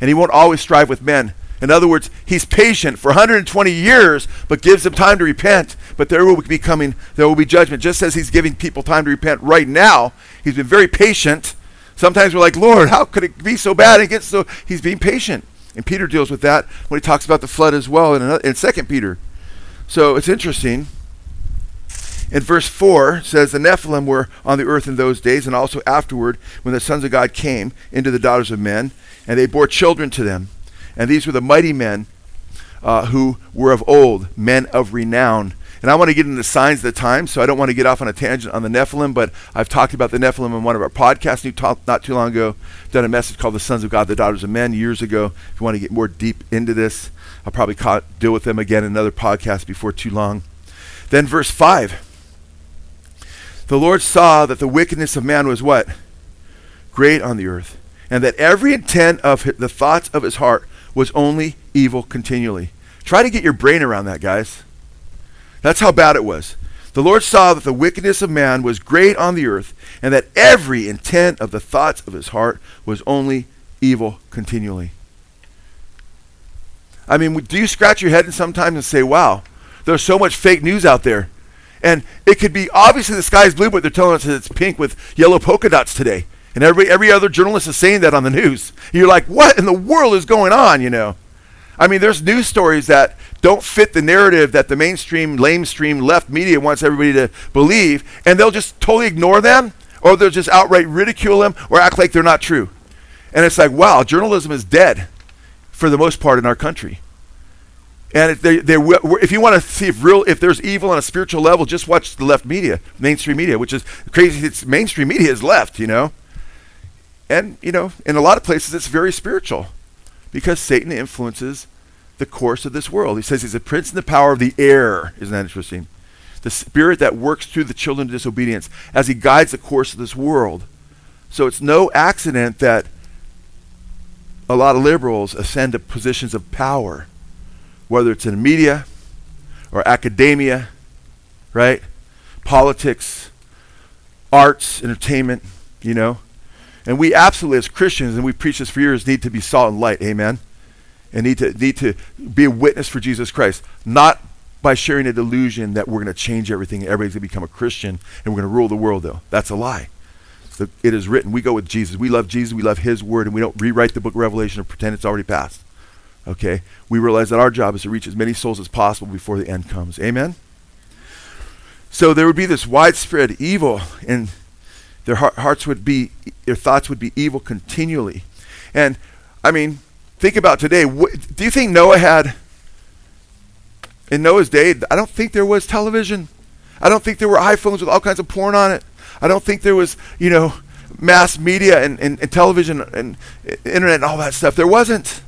and he won't always strive with men. In other words, he's patient for 120 years, but gives them time to repent. But there will be coming, there will be judgment. Just as he's giving people time to repent right now, he's been very patient. Sometimes we're like, Lord, how could it be so bad? And gets so he's being patient. And Peter deals with that when he talks about the flood as well in, in 2 Peter. So it's interesting. In verse 4 says the Nephilim were on the earth in those days and also afterward when the sons of God came into the daughters of men and they bore children to them. And these were the mighty men uh, who were of old, men of renown. And I want to get into the signs of the time, so I don't want to get off on a tangent on the Nephilim, but I've talked about the Nephilim in one of our podcasts not too long ago. Done a message called The Sons of God, the Daughters of Men years ago. If you want to get more deep into this, I'll probably deal with them again in another podcast before too long. Then verse 5. The Lord saw that the wickedness of man was what? Great on the earth and that every intent of the thoughts of his heart was only evil continually. Try to get your brain around that, guys. That's how bad it was. The Lord saw that the wickedness of man was great on the earth, and that every intent of the thoughts of his heart was only evil continually. I mean, do you scratch your head sometimes and say, wow, there's so much fake news out there? And it could be obviously the sky's blue, but they're telling us that it's pink with yellow polka dots today. And every, every other journalist is saying that on the news. You're like, what in the world is going on, you know? I mean, there's news stories that don't fit the narrative that the mainstream, lamestream left media wants everybody to believe, and they'll just totally ignore them, or they'll just outright ridicule them, or act like they're not true. And it's like, wow, journalism is dead for the most part in our country. And they, they, if you want to see if real, if there's evil on a spiritual level, just watch the left media, mainstream media, which is crazy. It's mainstream media is left, you know. And, you know, in a lot of places it's very spiritual because Satan influences the course of this world. He says he's a prince in the power of the air. Isn't that interesting? The spirit that works through the children of disobedience as he guides the course of this world. So it's no accident that a lot of liberals ascend to positions of power, whether it's in media or academia, right? Politics, arts, entertainment, you know. And we absolutely, as Christians, and we preach this for years, need to be salt and light, amen? And need to, need to be a witness for Jesus Christ, not by sharing a delusion that we're going to change everything, and everybody's going to become a Christian, and we're going to rule the world, though. That's a lie. So it is written. We go with Jesus. We love Jesus. We love His Word, and we don't rewrite the book of Revelation and pretend it's already passed. Okay? We realize that our job is to reach as many souls as possible before the end comes. Amen? So there would be this widespread evil, and their hearts would be, their thoughts would be evil continually. And I mean, think about today. Do you think Noah had, in Noah's day, I don't think there was television. I don't think there were iPhones with all kinds of porn on it. I don't think there was, you know, mass media and, and, and television and internet and all that stuff. There wasn't.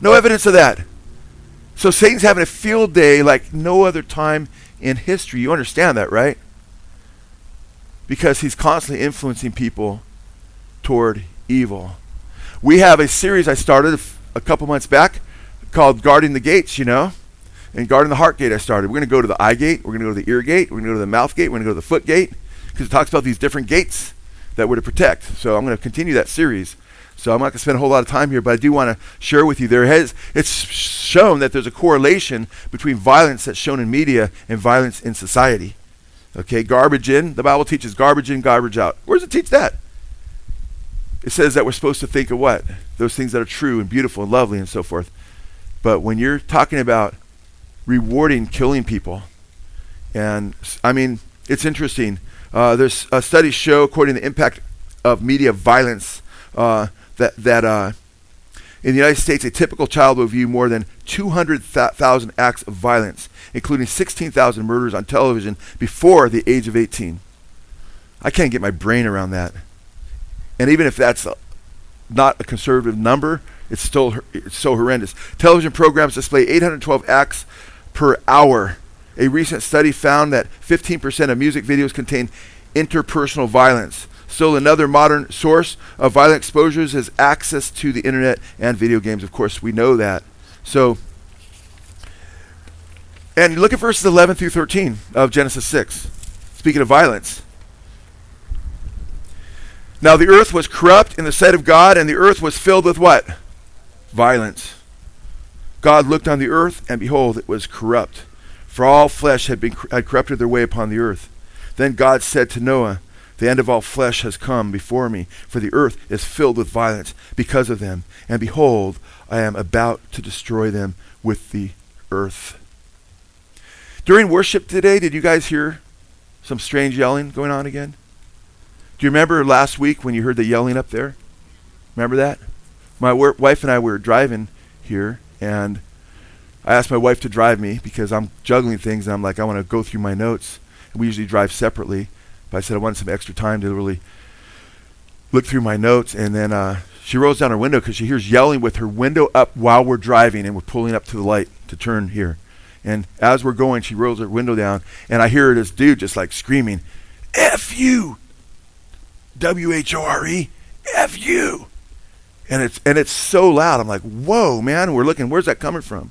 No evidence of that. So Satan's having a field day like no other time in history. You understand that, right? Because he's constantly influencing people toward evil. We have a series I started a couple months back called Guarding the Gates, you know? And Guarding the Heart Gate I started. We're going to go to the eye gate, we're going to go to the ear gate, we're going to go to the mouth gate, we're going to go to the foot gate because it talks about these different gates that we're to protect. So I'm going to continue that series. So I'm not going to spend a whole lot of time here, but I do want to share with you there has it's shown that there's a correlation between violence that's shown in media and violence in society. Okay, garbage in, the Bible teaches garbage in, garbage out. Where does it teach that? It says that we're supposed to think of what? Those things that are true and beautiful and lovely and so forth. But when you're talking about rewarding killing people, and I mean, it's interesting. Uh, there's uh, studies show, according to the impact of media violence, uh, that that uh, in the United States, a typical child will view more than 200,000 acts of violence, including 16,000 murders on television before the age of 18. I can't get my brain around that. And even if that's not a conservative number, it's still it's so horrendous. Television programs display 812 acts per hour a recent study found that 15% of music videos contain interpersonal violence. Still, another modern source of violent exposures is access to the internet and video games. Of course, we know that. So, and look at verses 11 through 13 of Genesis 6. Speaking of violence. Now the earth was corrupt in the sight of God, and the earth was filled with what? Violence. God looked on the earth, and behold, it was corrupt for all flesh had, been, had corrupted their way upon the earth. Then God said to Noah, The end of all flesh has come before me, for the earth is filled with violence because of them. And behold, I am about to destroy them with the earth. During worship today, did you guys hear some strange yelling going on again? Do you remember last week when you heard the yelling up there? Remember that? My wor- wife and I were driving here, and I asked my wife to drive me because I'm juggling things and I'm like, I want to go through my notes. And we usually drive separately. But I said I wanted some extra time to really look through my notes. And then uh, she rolls down her window because she hears yelling with her window up while we're driving and we're pulling up to the light to turn here. And as we're going, she rolls her window down and I hear this dude just like screaming, F you! W H O R E, F you! And it's, and it's so loud. I'm like, whoa, man. We're looking, where's that coming from?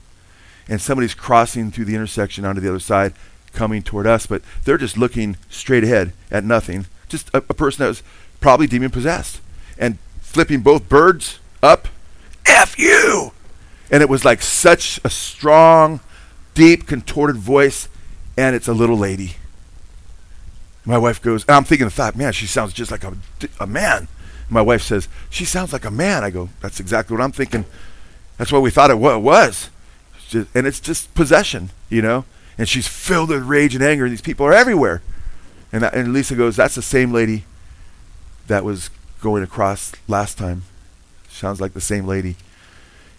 and somebody's crossing through the intersection onto the other side coming toward us, but they're just looking straight ahead at nothing. Just a, a person that was probably demon possessed and flipping both birds up. F you! And it was like such a strong, deep, contorted voice, and it's a little lady. My wife goes, I'm thinking the thought, man, she sounds just like a, a man. My wife says, she sounds like a man. I go, that's exactly what I'm thinking. That's what we thought it was just, and it's just possession, you know. And she's filled with rage and anger, and these people are everywhere. And, that, and Lisa goes, "That's the same lady that was going across last time. Sounds like the same lady."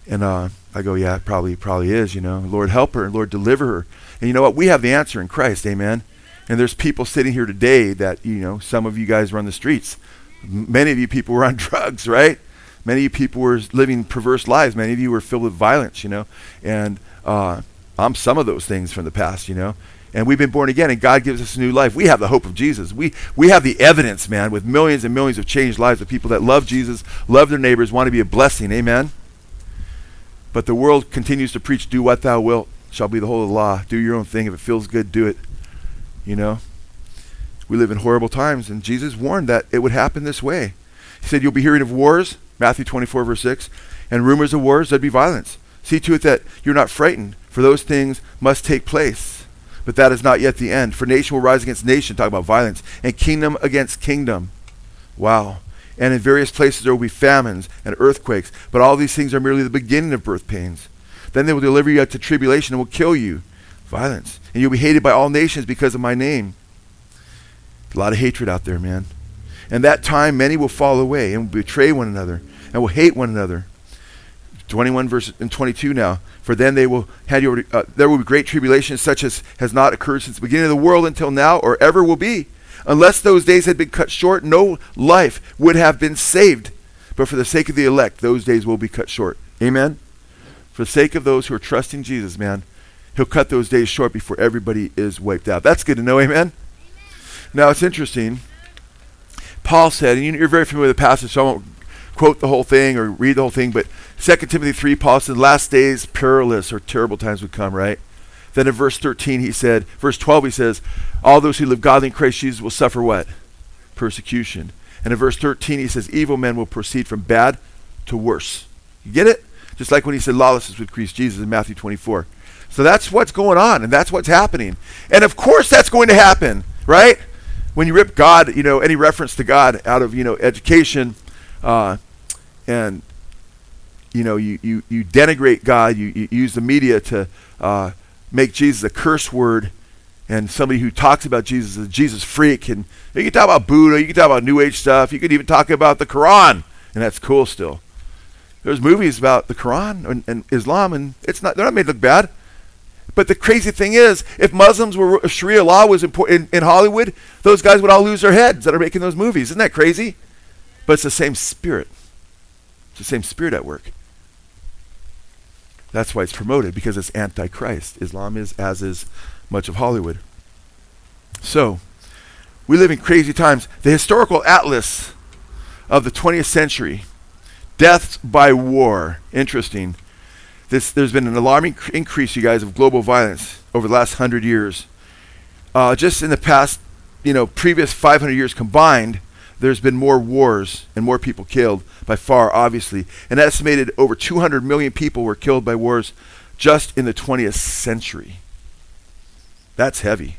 And uh, I go, "Yeah, it probably probably is. You know, Lord help her, and Lord deliver her." And you know what? We have the answer in Christ, Amen. And there's people sitting here today that you know. Some of you guys run the streets. Many of you people were on drugs, right? Many of you people were living perverse lives. Many of you were filled with violence, you know. And uh, I'm some of those things from the past, you know. and we've been born again, and God gives us a new life. We have the hope of Jesus. We, we have the evidence, man, with millions and millions of changed lives of people that love Jesus, love their neighbors, want to be a blessing. Amen? But the world continues to preach, do what thou wilt, shall be the whole of the law. Do your own thing. If it feels good, do it. You know? We live in horrible times, and Jesus warned that it would happen this way. He said, You'll be hearing of wars, Matthew 24, verse 6, and rumors of wars, there'd be violence. See to it that you're not frightened, for those things must take place but that is not yet the end. For nation will rise against nation, talk about violence, and kingdom against kingdom. Wow. And in various places there will be famines and earthquakes, but all these things are merely the beginning of birth pains. Then they will deliver you up to tribulation and will kill you. Violence. And you'll be hated by all nations because of my name. A lot of hatred out there, man. And that time many will fall away and will betray one another and will hate one another. 21 verse and 22 now. For then they will hand you over to, uh, there will be great tribulation such as has not occurred since the beginning of the world until now or ever will be. Unless those days had been cut short, no life would have been saved. But for the sake of the elect, those days will be cut short. Amen? For the sake of those who are trusting Jesus, man, he'll cut those days short before everybody is wiped out. That's good to know. Amen? amen. Now, it's interesting. Paul said, and you're very familiar with the passage, so I won't quote the whole thing or read the whole thing, but 2 Timothy 3, Paul said, last days perilous or terrible times would come, right? Then in verse 13 he said, verse 12 he says, all those who live godly in Christ Jesus will suffer what? Persecution. And in verse 13 he says, evil men will proceed from bad to worse. You get it? Just like when he said lawlessness would increase Jesus in Matthew 24. So that's what's going on and that's what's happening. And of course that's going to happen, right? When you rip God, you know, any reference to God out of, you know, education, uh, and you know you, you, you denigrate God, you, you use the media to uh, make Jesus a curse word, and somebody who talks about Jesus is a Jesus freak, and you can talk about Buddha, you can talk about New Age stuff, you could even talk about the Quran, and that's cool still. There's movies about the Quran and, and Islam, and it's not they're not made to look bad. But the crazy thing is, if Muslims were if Sharia law was in, in Hollywood, those guys would all lose their heads that are making those movies. Isn't that crazy? But it's the same spirit. It's the same spirit at work. That's why it's promoted, because it's antichrist. Islam is, as is much of Hollywood. So, we live in crazy times. The historical atlas of the 20th century, deaths by war. Interesting. This, there's been an alarming cr- increase, you guys, of global violence over the last hundred years. Uh, just in the past, you know, previous 500 years combined, there's been more wars and more people killed by far, obviously. An estimated over 200 million people were killed by wars just in the 20th century. That's heavy.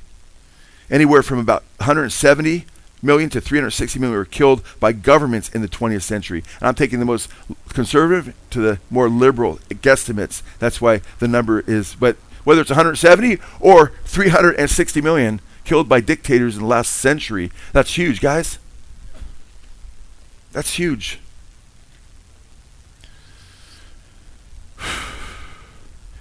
Anywhere from about 170 million to 360 million were killed by governments in the 20th century. And I'm taking the most conservative to the more liberal guesstimates. That's why the number is, but whether it's 170 or 360 million killed by dictators in the last century, that's huge, guys. That's huge.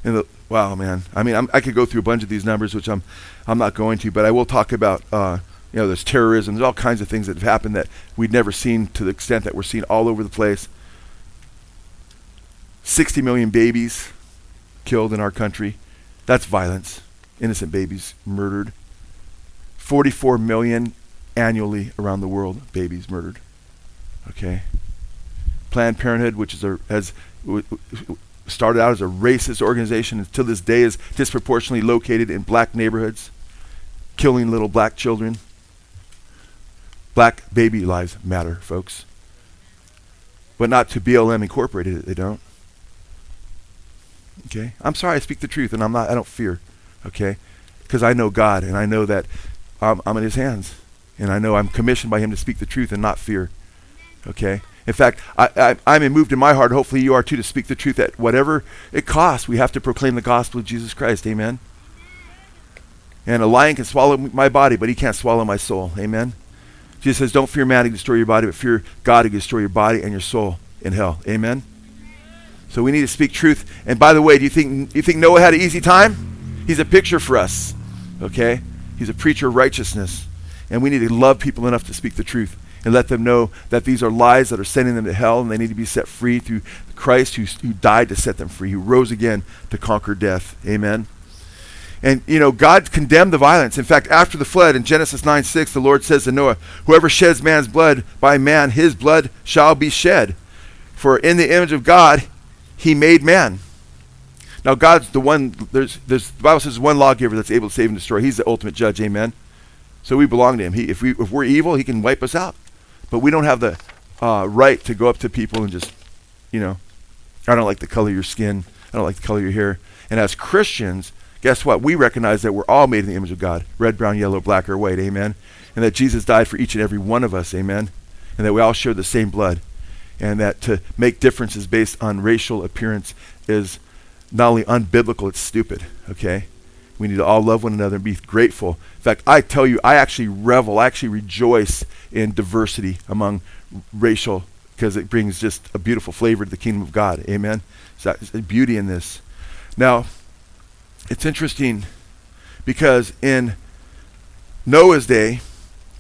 And the, wow, man. I mean, I'm, i could go through a bunch of these numbers, which I'm, I'm not going to, but I will talk about, uh, you know, there's terrorism. There's all kinds of things that have happened that we'd never seen to the extent that we're seeing all over the place. 60 million babies killed in our country. That's violence. Innocent babies murdered. 44 million annually around the world, babies murdered. Okay. Planned Parenthood, which is a, has started out as a racist organization, to this day is disproportionately located in black neighborhoods, killing little black children. Black baby lives matter, folks. But not to BLM Incorporated, they don't. Okay? I'm sorry I speak the truth, and I'm not, I don't fear. Okay? Because I know God, and I know that I'm, I'm in His hands. And I know I'm commissioned by Him to speak the truth and not fear. Okay? In fact, I, I, am moved in my heart, hopefully you are too, to speak the truth at whatever it costs. We have to proclaim the gospel of Jesus Christ. Amen? And a lion can swallow my body, but he can't swallow my soul. Amen? Jesus says, Don't fear man can destroy your body, but fear God who destroy your body and your soul in hell. Amen? So we need to speak truth. And by the way, do you think, do you think Noah had an easy time? He's a picture for us. Okay? He's a preacher of righteousness. And we need to love people enough to speak the truth and let them know that these are lies that are sending them to hell and they need to be set free through Christ who, who died to set them free, who rose again to conquer death. Amen. And, you know, God condemned the violence. In fact, after the flood in Genesis 9 6, the Lord says to Noah, Whoever sheds man's blood, by man his blood shall be shed. For in the image of God he made man. Now, God's the one, there's, there's, the Bible says one lawgiver that's able to save and destroy. He's the ultimate judge, amen? So we belong to him. He, if, we, if we're evil, he can wipe us out. But we don't have the uh, right to go up to people and just, you know, I don't like the color of your skin. I don't like the color of your hair. And as Christians, guess what? We recognize that we're all made in the image of God red, brown, yellow, black, or white. Amen. And that Jesus died for each and every one of us. Amen. And that we all share the same blood. And that to make differences based on racial appearance is not only unbiblical, it's stupid. Okay? We need to all love one another and be grateful. In fact, I tell you, I actually revel, I actually rejoice in diversity among racial because it brings just a beautiful flavor to the kingdom of God. Amen. So beauty in this. Now, it's interesting because in Noah's day,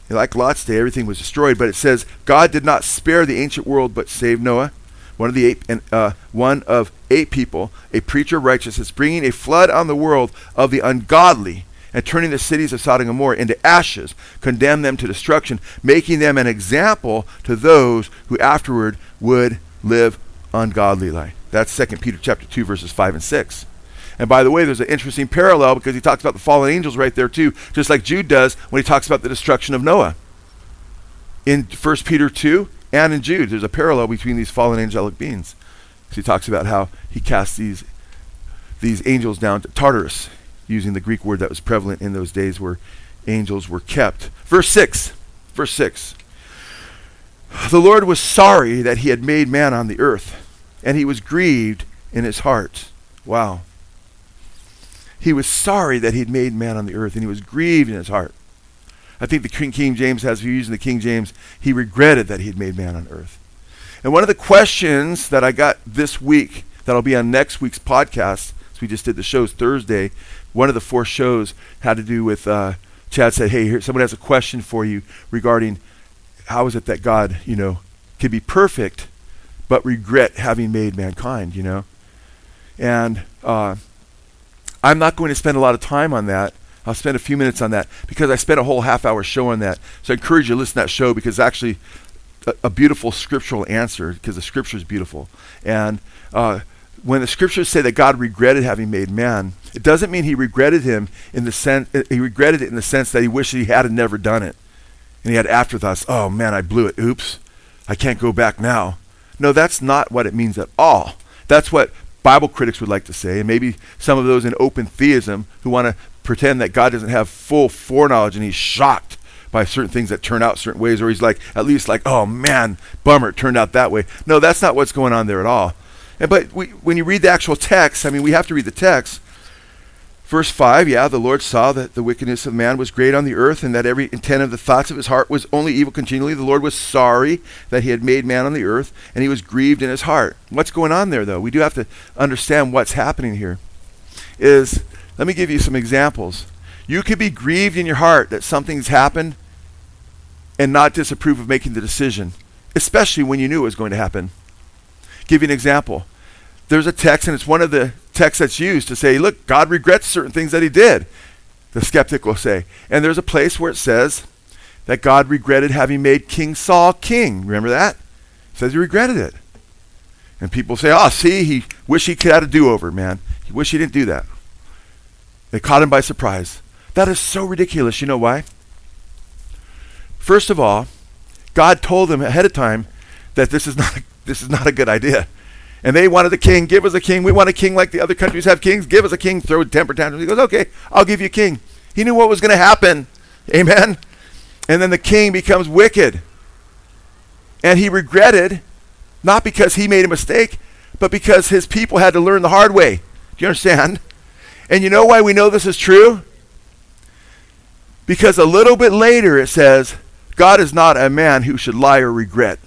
like Lot's day, everything was destroyed. But it says God did not spare the ancient world, but saved Noah, one of the eight, and uh, one of eight people, a preacher of righteousness, bringing a flood on the world of the ungodly, and turning the cities of Sodom and Gomorrah into ashes, condemn them to destruction, making them an example to those who afterward would live ungodly life. That's 2 Peter chapter 2, verses 5 and 6. And by the way, there's an interesting parallel because he talks about the fallen angels right there too, just like Jude does when he talks about the destruction of Noah. In 1 Peter 2 and in Jude, there's a parallel between these fallen angelic beings. He talks about how he cast these these angels down to Tartarus, using the Greek word that was prevalent in those days where angels were kept. Verse 6. Verse 6. The Lord was sorry that he had made man on the earth, and he was grieved in his heart. Wow. He was sorry that he'd made man on the earth, and he was grieved in his heart. I think the King, James has, you're using the King James, he regretted that he had made man on earth. And one of the questions that I got this week, that'll be on next week's podcast, so we just did the shows Thursday, one of the four shows had to do with, uh, Chad said, hey, here, someone has a question for you regarding how is it that God, you know, could be perfect, but regret having made mankind, you know? And uh, I'm not going to spend a lot of time on that. I'll spend a few minutes on that because I spent a whole half hour show on that. So I encourage you to listen to that show because it's actually a, a beautiful scriptural answer because the scripture is beautiful. And uh, when the scriptures say that God regretted having made man, it doesn't mean he regretted him in the sense he regretted it in the sense that he wished he had never done it. And he had afterthoughts, oh man, I blew it. Oops. I can't go back now. No, that's not what it means at all. That's what Bible critics would like to say, and maybe some of those in open theism who want to pretend that God doesn't have full foreknowledge and he's shocked by certain things that turn out certain ways, or he's like, at least like, oh man, bummer, it turned out that way. No, that's not what's going on there at all. And, but we, when you read the actual text, I mean, we have to read the text. Verse 5, yeah, the Lord saw that the wickedness of man was great on the earth, and that every intent of the thoughts of his heart was only evil continually. The Lord was sorry that he had made man on the earth, and he was grieved in his heart. What's going on there, though? We do have to understand what's happening here. Is let me give you some examples. You could be grieved in your heart that something's happened and not disapprove of making the decision, especially when you knew it was going to happen. Give you an example. There's a text, and it's one of the texts that's used to say, look, God regrets certain things that he did, the skeptic will say. And there's a place where it says that God regretted having made King Saul king. Remember that? It says he regretted it. And people say, oh, see, he wish he could have a do-over, man. He wish he didn't do that. They caught him by surprise. That is so ridiculous. You know why? First of all, God told them ahead of time that this is not a, this is not a good idea. And they wanted a king. Give us a king. We want a king like the other countries have kings. Give us a king. Throw temper tantrum. He goes, okay, I'll give you a king. He knew what was going to happen. Amen. And then the king becomes wicked. And he regretted, not because he made a mistake, but because his people had to learn the hard way. Do you understand? And you know why we know this is true? Because a little bit later it says, God is not a man who should lie or regret.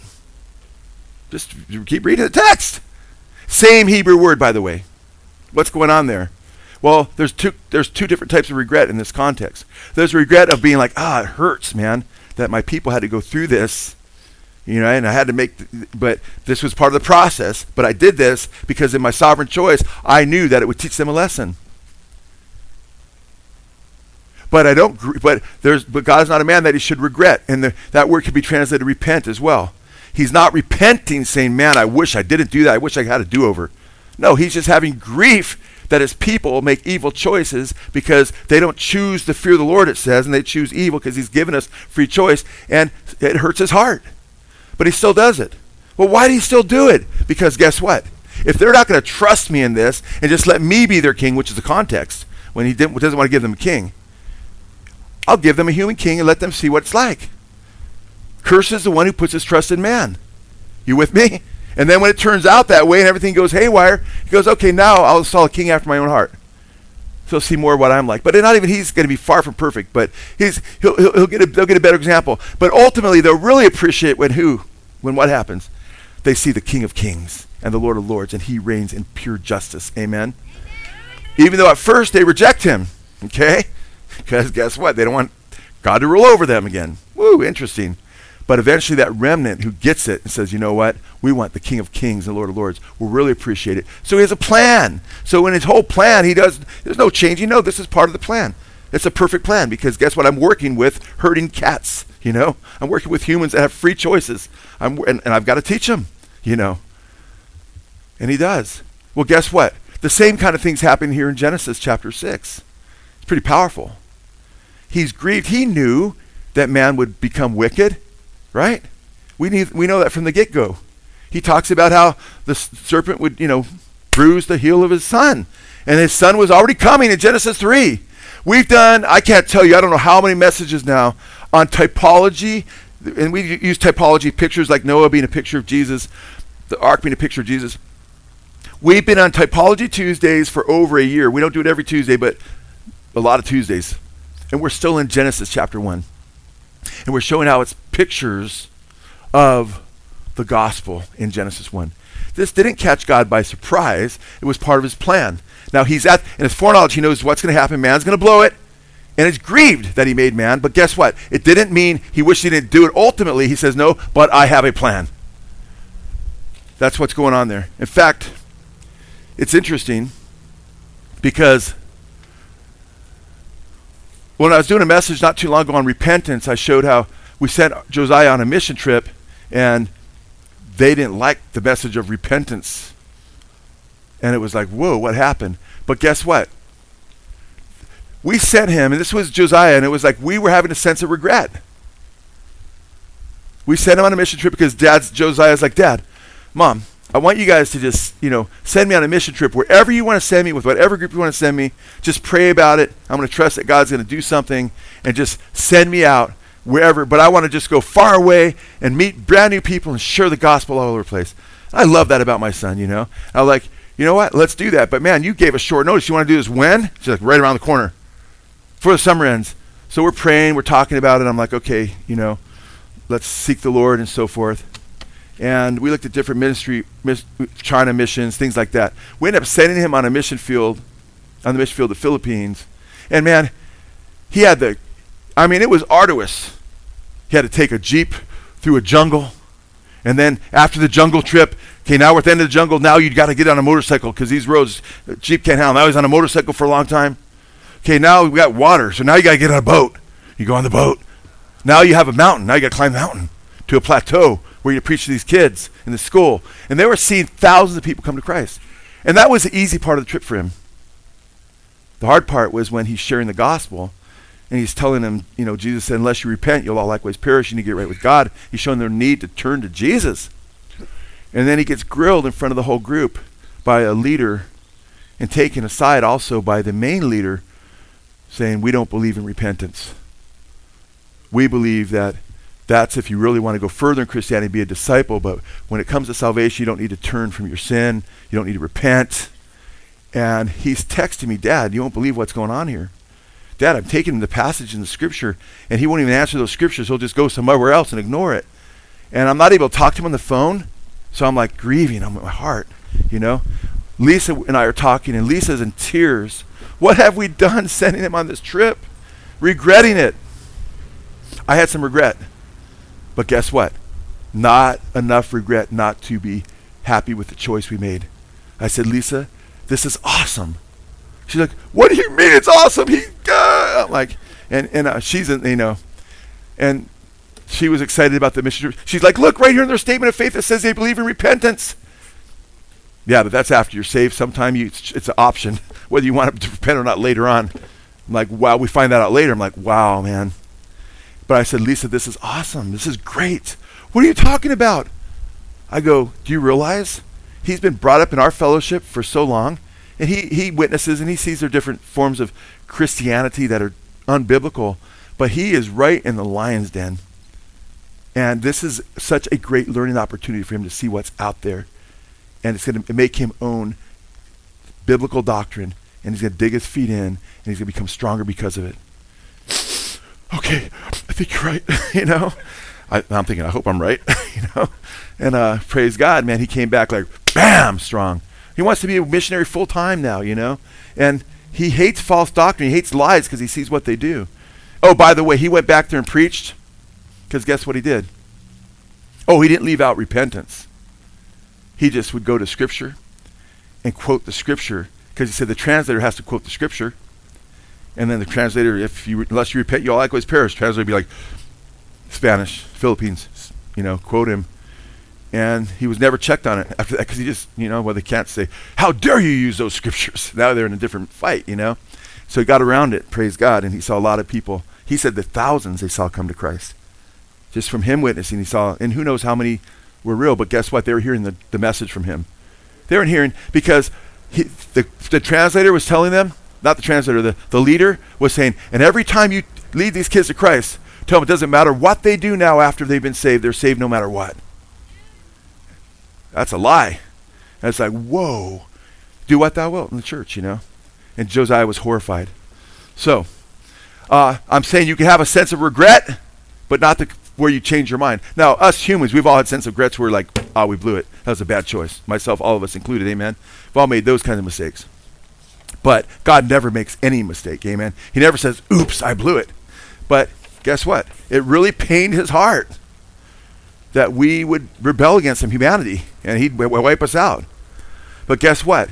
Just keep reading the text. Same Hebrew word, by the way. What's going on there? Well, there's two there's two different types of regret in this context. There's regret of being like, ah, it hurts, man, that my people had to go through this, you know, and I had to make, but this was part of the process. But I did this because in my sovereign choice, I knew that it would teach them a lesson. But I don't. But there's. But God is not a man that he should regret, and the, that word could be translated repent as well. He's not repenting, saying, "Man, I wish I didn't do that. I wish I had a do-over." No, he's just having grief that his people make evil choices because they don't choose the fear the Lord. It says, and they choose evil because He's given us free choice, and it hurts his heart. But he still does it. Well, why do he still do it? Because guess what? If they're not going to trust me in this and just let me be their king, which is the context, when he doesn't want to give them a king, I'll give them a human king and let them see what it's like. Curses the one who puts his trust in man. You with me? And then when it turns out that way and everything goes haywire, he goes, okay, now I'll install a king after my own heart. So he'll see more of what I'm like. But not even he's going to be far from perfect, but he's, he'll, he'll, he'll get a, they'll get a better example. But ultimately, they'll really appreciate when who? When what happens? They see the King of Kings and the Lord of Lords, and he reigns in pure justice. Amen? Even though at first they reject him, okay? Because guess what? They don't want God to rule over them again. Woo, interesting. But eventually, that remnant who gets it and says, you know what? We want the King of Kings and Lord of Lords. We'll really appreciate it. So he has a plan. So in his whole plan, he does, there's no change. You know, this is part of the plan. It's a perfect plan because guess what? I'm working with herding cats, you know? I'm working with humans that have free choices. I'm, and, and I've got to teach them, you know? And he does. Well, guess what? The same kind of things happen here in Genesis chapter 6. It's pretty powerful. He's grieved. He knew that man would become wicked right? We, need, we know that from the get go. He talks about how the serpent would, you know, bruise the heel of his son. And his son was already coming in Genesis 3. We've done, I can't tell you, I don't know how many messages now on typology. And we use typology pictures like Noah being a picture of Jesus, the ark being a picture of Jesus. We've been on Typology Tuesdays for over a year. We don't do it every Tuesday, but a lot of Tuesdays. And we're still in Genesis chapter 1. And we're showing how it's pictures of the gospel in Genesis 1. This didn't catch God by surprise, it was part of his plan. Now, he's at, in his foreknowledge, he knows what's going to happen. Man's going to blow it. And he's grieved that he made man. But guess what? It didn't mean he wished he didn't do it. Ultimately, he says, no, but I have a plan. That's what's going on there. In fact, it's interesting because when I was doing a message not too long ago on repentance, I showed how we sent Josiah on a mission trip, and they didn't like the message of repentance. And it was like, whoa, what happened? But guess what? We sent him, and this was Josiah, and it was like we were having a sense of regret. We sent him on a mission trip because Dad's Josiah's like, Dad, Mom, I want you guys to just, you know, send me on a mission trip wherever you want to send me, with whatever group you want to send me. Just pray about it. I'm going to trust that God's going to do something and just send me out wherever. But I want to just go far away and meet brand new people and share the gospel all over the place. I love that about my son, you know. I was like, you know what? Let's do that. But man, you gave us short notice. You want to do this when? She's like, right around the corner. Before the summer ends. So we're praying, we're talking about it. I'm like, okay, you know, let's seek the Lord and so forth and we looked at different ministry, mis- China missions, things like that. We ended up sending him on a mission field, on the mission field of the Philippines, and man, he had the, I mean, it was arduous. He had to take a jeep through a jungle, and then after the jungle trip, okay, now we're at the end of the jungle. Now you've got to get on a motorcycle because these roads, jeep can't handle. Now he's on a motorcycle for a long time. Okay, now we got water, so now you got to get on a boat. You go on the boat. Now you have a mountain. Now you got to climb the mountain to a plateau where you preach to these kids in the school. And they were seeing thousands of people come to Christ. And that was the easy part of the trip for him. The hard part was when he's sharing the gospel and he's telling them, you know, Jesus said, unless you repent, you'll all likewise perish. You need to get right with God. He's showing their need to turn to Jesus. And then he gets grilled in front of the whole group by a leader and taken aside also by the main leader saying, We don't believe in repentance. We believe that that's if you really want to go further in Christianity, be a disciple. But when it comes to salvation, you don't need to turn from your sin. You don't need to repent. And he's texting me, Dad, you won't believe what's going on here. Dad, I'm taking the passage in the scripture, and he won't even answer those scriptures. He'll just go somewhere else and ignore it. And I'm not able to talk to him on the phone, so I'm like grieving on my heart, you know. Lisa and I are talking, and Lisa's in tears. What have we done sending him on this trip? Regretting it. I had some regret. But guess what? Not enough regret not to be happy with the choice we made. I said, Lisa, this is awesome. She's like, What do you mean it's awesome? He, uh, like, and and uh, she's you know, and she was excited about the mission. She's like, look right here in their statement of faith that says they believe in repentance. Yeah, but that's after you're saved. Sometime you, it's, it's an option whether you want to repent or not later on. I'm like, wow, we find that out later. I'm like, wow, man. But I said, Lisa, this is awesome. This is great. What are you talking about? I go, do you realize he's been brought up in our fellowship for so long, and he, he witnesses and he sees there different forms of Christianity that are unbiblical, but he is right in the lion's den. And this is such a great learning opportunity for him to see what's out there. And it's going to make him own biblical doctrine. And he's going to dig his feet in. And he's going to become stronger because of it. Okay, I think you're right. you know? I, am thinking, I hope I'm right. you know? And uh, praise God, man. He came back like, bam, strong. He wants to be a missionary full time now, you know? And he hates false doctrine. He hates lies because he sees what they do. Oh, by the way, he went back there and preached because guess what he did? Oh, he didn't leave out repentance. He just would go to Scripture and quote the Scripture because he said the translator has to quote the Scripture. And then the translator, if you unless you repent, you all likewise perish. Translator be like Spanish, Philippines, you know, quote him. And he was never checked on it after that because he just, you know, well, they can't say, How dare you use those scriptures? Now they're in a different fight, you know? So he got around it, praise God, and he saw a lot of people. He said the thousands they saw come to Christ just from him witnessing, he saw, and who knows how many were real, but guess what? They were hearing the, the message from him. They weren't hearing because he, the, the translator was telling them, not the translator, the, the leader was saying, and every time you lead these kids to Christ, tell them it doesn't matter what they do now after they've been saved, they're saved no matter what. That's a lie. And it's like, whoa, do what thou wilt in the church, you know? And Josiah was horrified. So, uh, I'm saying you can have a sense of regret, but not the where you change your mind. Now, us humans, we've all had sense of regrets where like, ah, oh, we blew it. That was a bad choice. Myself, all of us included, amen. We've all made those kinds of mistakes. But God never makes any mistake, amen. He never says, oops, I blew it. But guess what? It really pained his heart that we would rebel against him, humanity, and he'd w- wipe us out. But guess what?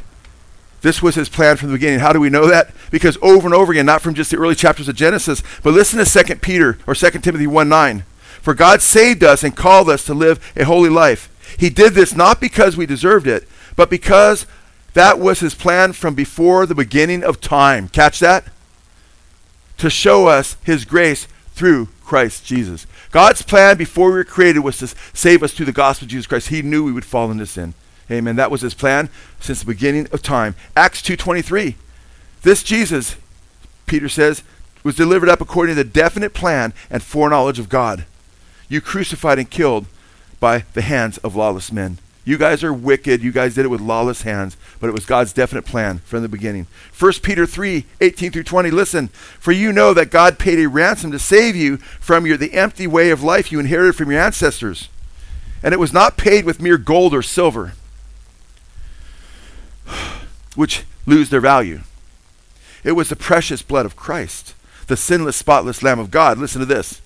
This was his plan from the beginning. How do we know that? Because over and over again, not from just the early chapters of Genesis, but listen to 2 Peter or 2 Timothy 1 9. For God saved us and called us to live a holy life. He did this not because we deserved it, but because that was his plan from before the beginning of time. Catch that? To show us his grace through Christ Jesus. God's plan before we were created was to save us through the gospel of Jesus Christ. He knew we would fall into sin. Amen. That was his plan since the beginning of time. Acts 2:23. This Jesus, Peter says, was delivered up according to the definite plan and foreknowledge of God you crucified and killed by the hands of lawless men. You guys are wicked. You guys did it with lawless hands, but it was God's definite plan from the beginning. 1 Peter 3 18 through 20. Listen, for you know that God paid a ransom to save you from your, the empty way of life you inherited from your ancestors. And it was not paid with mere gold or silver, which lose their value. It was the precious blood of Christ, the sinless, spotless Lamb of God. Listen to this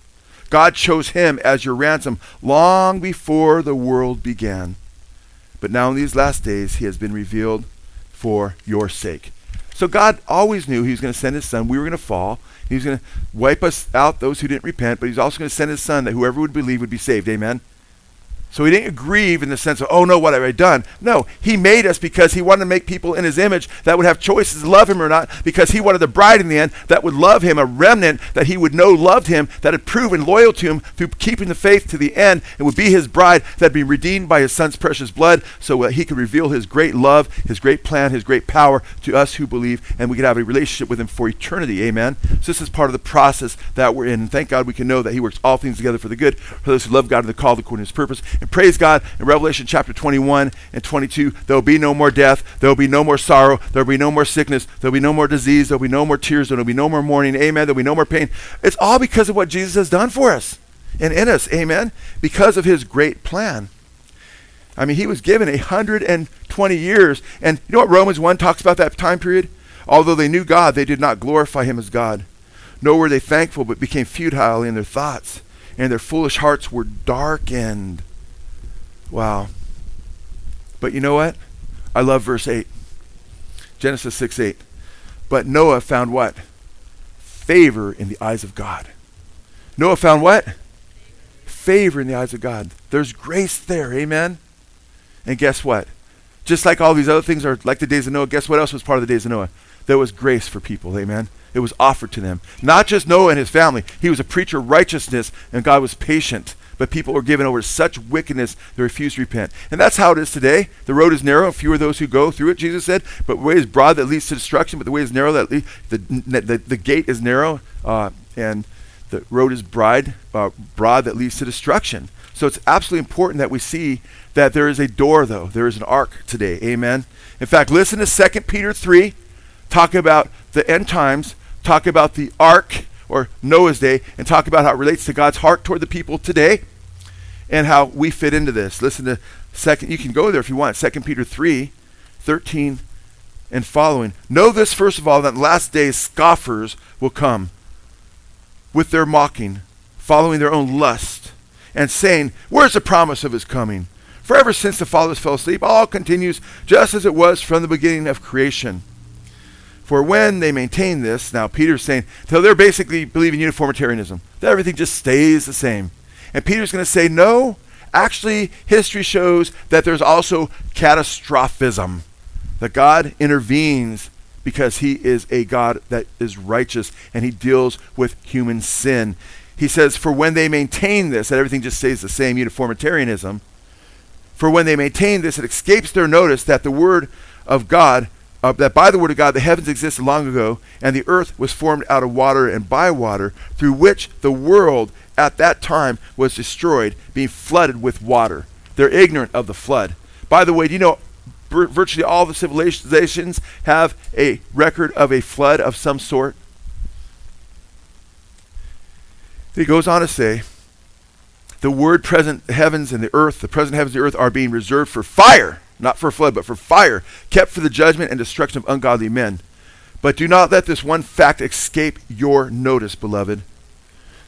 God chose him as your ransom long before the world began. But now in these last days, he has been revealed for your sake. So God always knew he was going to send his son. We were going to fall. He was going to wipe us out, those who didn't repent, but he's also going to send his son that whoever would believe would be saved. Amen. So he didn't grieve in the sense of, oh no, what have I done? No, he made us because he wanted to make people in his image that would have choices to love him or not, because he wanted the bride in the end that would love him, a remnant that he would know loved him, that had proven loyal to him through keeping the faith to the end, and would be his bride that'd be redeemed by his son's precious blood so that he could reveal his great love, his great plan, his great power to us who believe, and we could have a relationship with him for eternity. Amen. So this is part of the process that we're in. Thank God we can know that he works all things together for the good for those who love God and the called according to his purpose. And praise God, in Revelation chapter 21 and 22, there will be no more death, there will be no more sorrow, there will be no more sickness, there will be no more disease, there will be no more tears, there will be no more mourning. Amen. There will be no more pain. It's all because of what Jesus has done for us and in us. Amen. Because of his great plan. I mean, he was given 120 years. And you know what Romans 1 talks about that time period? Although they knew God, they did not glorify him as God. Nor were they thankful, but became futile in their thoughts and their foolish hearts were darkened. Wow. But you know what? I love verse 8. Genesis 6 8. But Noah found what? favor in the eyes of God. Noah found what? Favor in the eyes of God. There's grace there. Amen. And guess what? Just like all these other things are like the days of Noah, guess what else was part of the days of Noah? There was grace for people. Amen. It was offered to them. Not just Noah and his family. He was a preacher of righteousness, and God was patient. But people were given over to such wickedness they refused to repent. And that's how it is today. The road is narrow, few are those who go through it, Jesus said. But the way is broad that leads to destruction, but the way is narrow that le- the, the, the gate is narrow, uh, and the road is broad, uh, broad that leads to destruction. So it's absolutely important that we see that there is a door, though. There is an ark today. Amen. In fact, listen to 2 Peter 3, talk about the end times, talk about the ark or Noah's day, and talk about how it relates to God's heart toward the people today and how we fit into this. Listen to second, you can go there if you want, Second Peter 3, 13 and following. Know this, first of all, that last days scoffers will come with their mocking, following their own lust, and saying, Where's the promise of his coming? For ever since the fathers fell asleep, all continues just as it was from the beginning of creation. For when they maintain this, now Peter's saying, so they're basically believing uniformitarianism, that everything just stays the same. And Peter's going to say, no, actually, history shows that there's also catastrophism, that God intervenes because he is a God that is righteous and he deals with human sin. He says, for when they maintain this, that everything just stays the same, uniformitarianism, for when they maintain this, it escapes their notice that the Word of God, uh, that by the Word of God the heavens existed long ago, and the earth was formed out of water and by water, through which the world at that time was destroyed, being flooded with water. They're ignorant of the flood. By the way, do you know virtually all the civilizations have a record of a flood of some sort? He goes on to say, the word present heavens and the earth, the present heavens and the earth are being reserved for fire, not for flood, but for fire, kept for the judgment and destruction of ungodly men. But do not let this one fact escape your notice, beloved,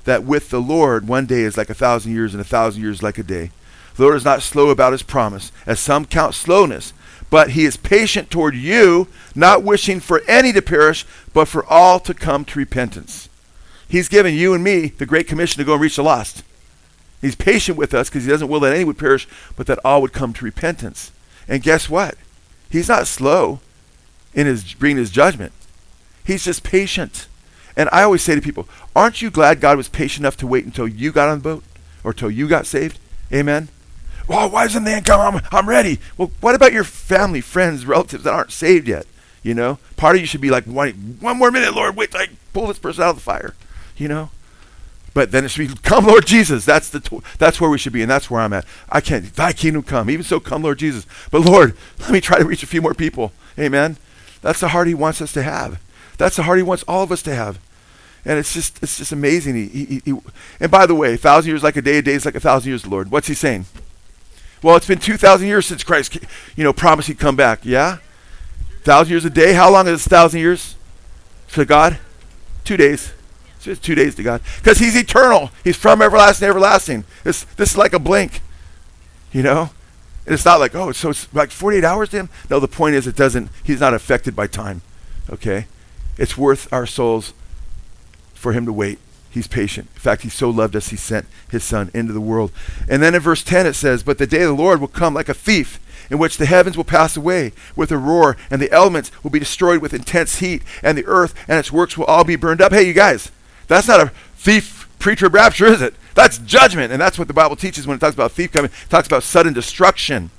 that with the Lord one day is like a thousand years, and a thousand years like a day. The Lord is not slow about his promise, as some count slowness, but he is patient toward you, not wishing for any to perish, but for all to come to repentance. He's given you and me the great commission to go and reach the lost. He's patient with us because he doesn't will that any would perish, but that all would come to repentance. And guess what? He's not slow in his bringing his judgment. He's just patient. And I always say to people, aren't you glad God was patient enough to wait until you got on the boat or until you got saved? Amen. Well, why doesn't the end come? I'm, I'm ready. Well, what about your family, friends, relatives that aren't saved yet? You know, part of you should be like, one, one more minute, Lord, wait, till I pull this person out of the fire. You know, but then it should be, come, Lord Jesus. That's the tw- that's where we should be, and that's where I'm at. I can't. Thy kingdom come. Even so, come, Lord Jesus. But Lord, let me try to reach a few more people. Amen. That's the heart He wants us to have. That's the heart He wants all of us to have. And it's just it's just amazing. He, he, he, and by the way, a thousand years like a day, a day is like a thousand years, Lord. What's He saying? Well, it's been two thousand years since Christ, you know, promised He'd come back. Yeah, thousand years a day. How long is a thousand years to God? Two days. It's just two days to God. Because He's eternal. He's from everlasting everlasting. This, this is like a blink. You know? And it's not like, oh, so it's like 48 hours to Him? No, the point is, it doesn't, He's not affected by time. Okay? It's worth our souls for Him to wait. He's patient. In fact, He so loved us, He sent His Son into the world. And then in verse 10 it says, But the day of the Lord will come like a thief in which the heavens will pass away with a roar, and the elements will be destroyed with intense heat, and the earth and its works will all be burned up. Hey, you guys, that's not a thief pre-trib rapture, is it? That's judgment, and that's what the Bible teaches when it talks about thief coming. It talks about sudden destruction.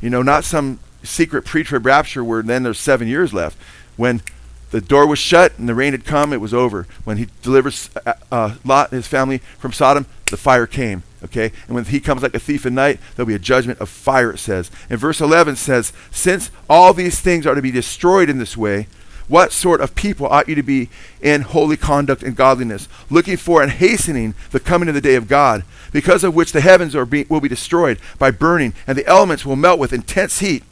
You know, not some secret pre-trib rapture where then there's seven years left. When the door was shut and the rain had come, it was over. When he delivers uh, uh, Lot and his family from Sodom, the fire came. Okay? And when he comes like a thief at night, there'll be a judgment of fire, it says. And verse 11 says, Since all these things are to be destroyed in this way, what sort of people ought you to be in holy conduct and godliness, looking for and hastening the coming of the day of God, because of which the heavens be, will be destroyed by burning, and the elements will melt with intense heat?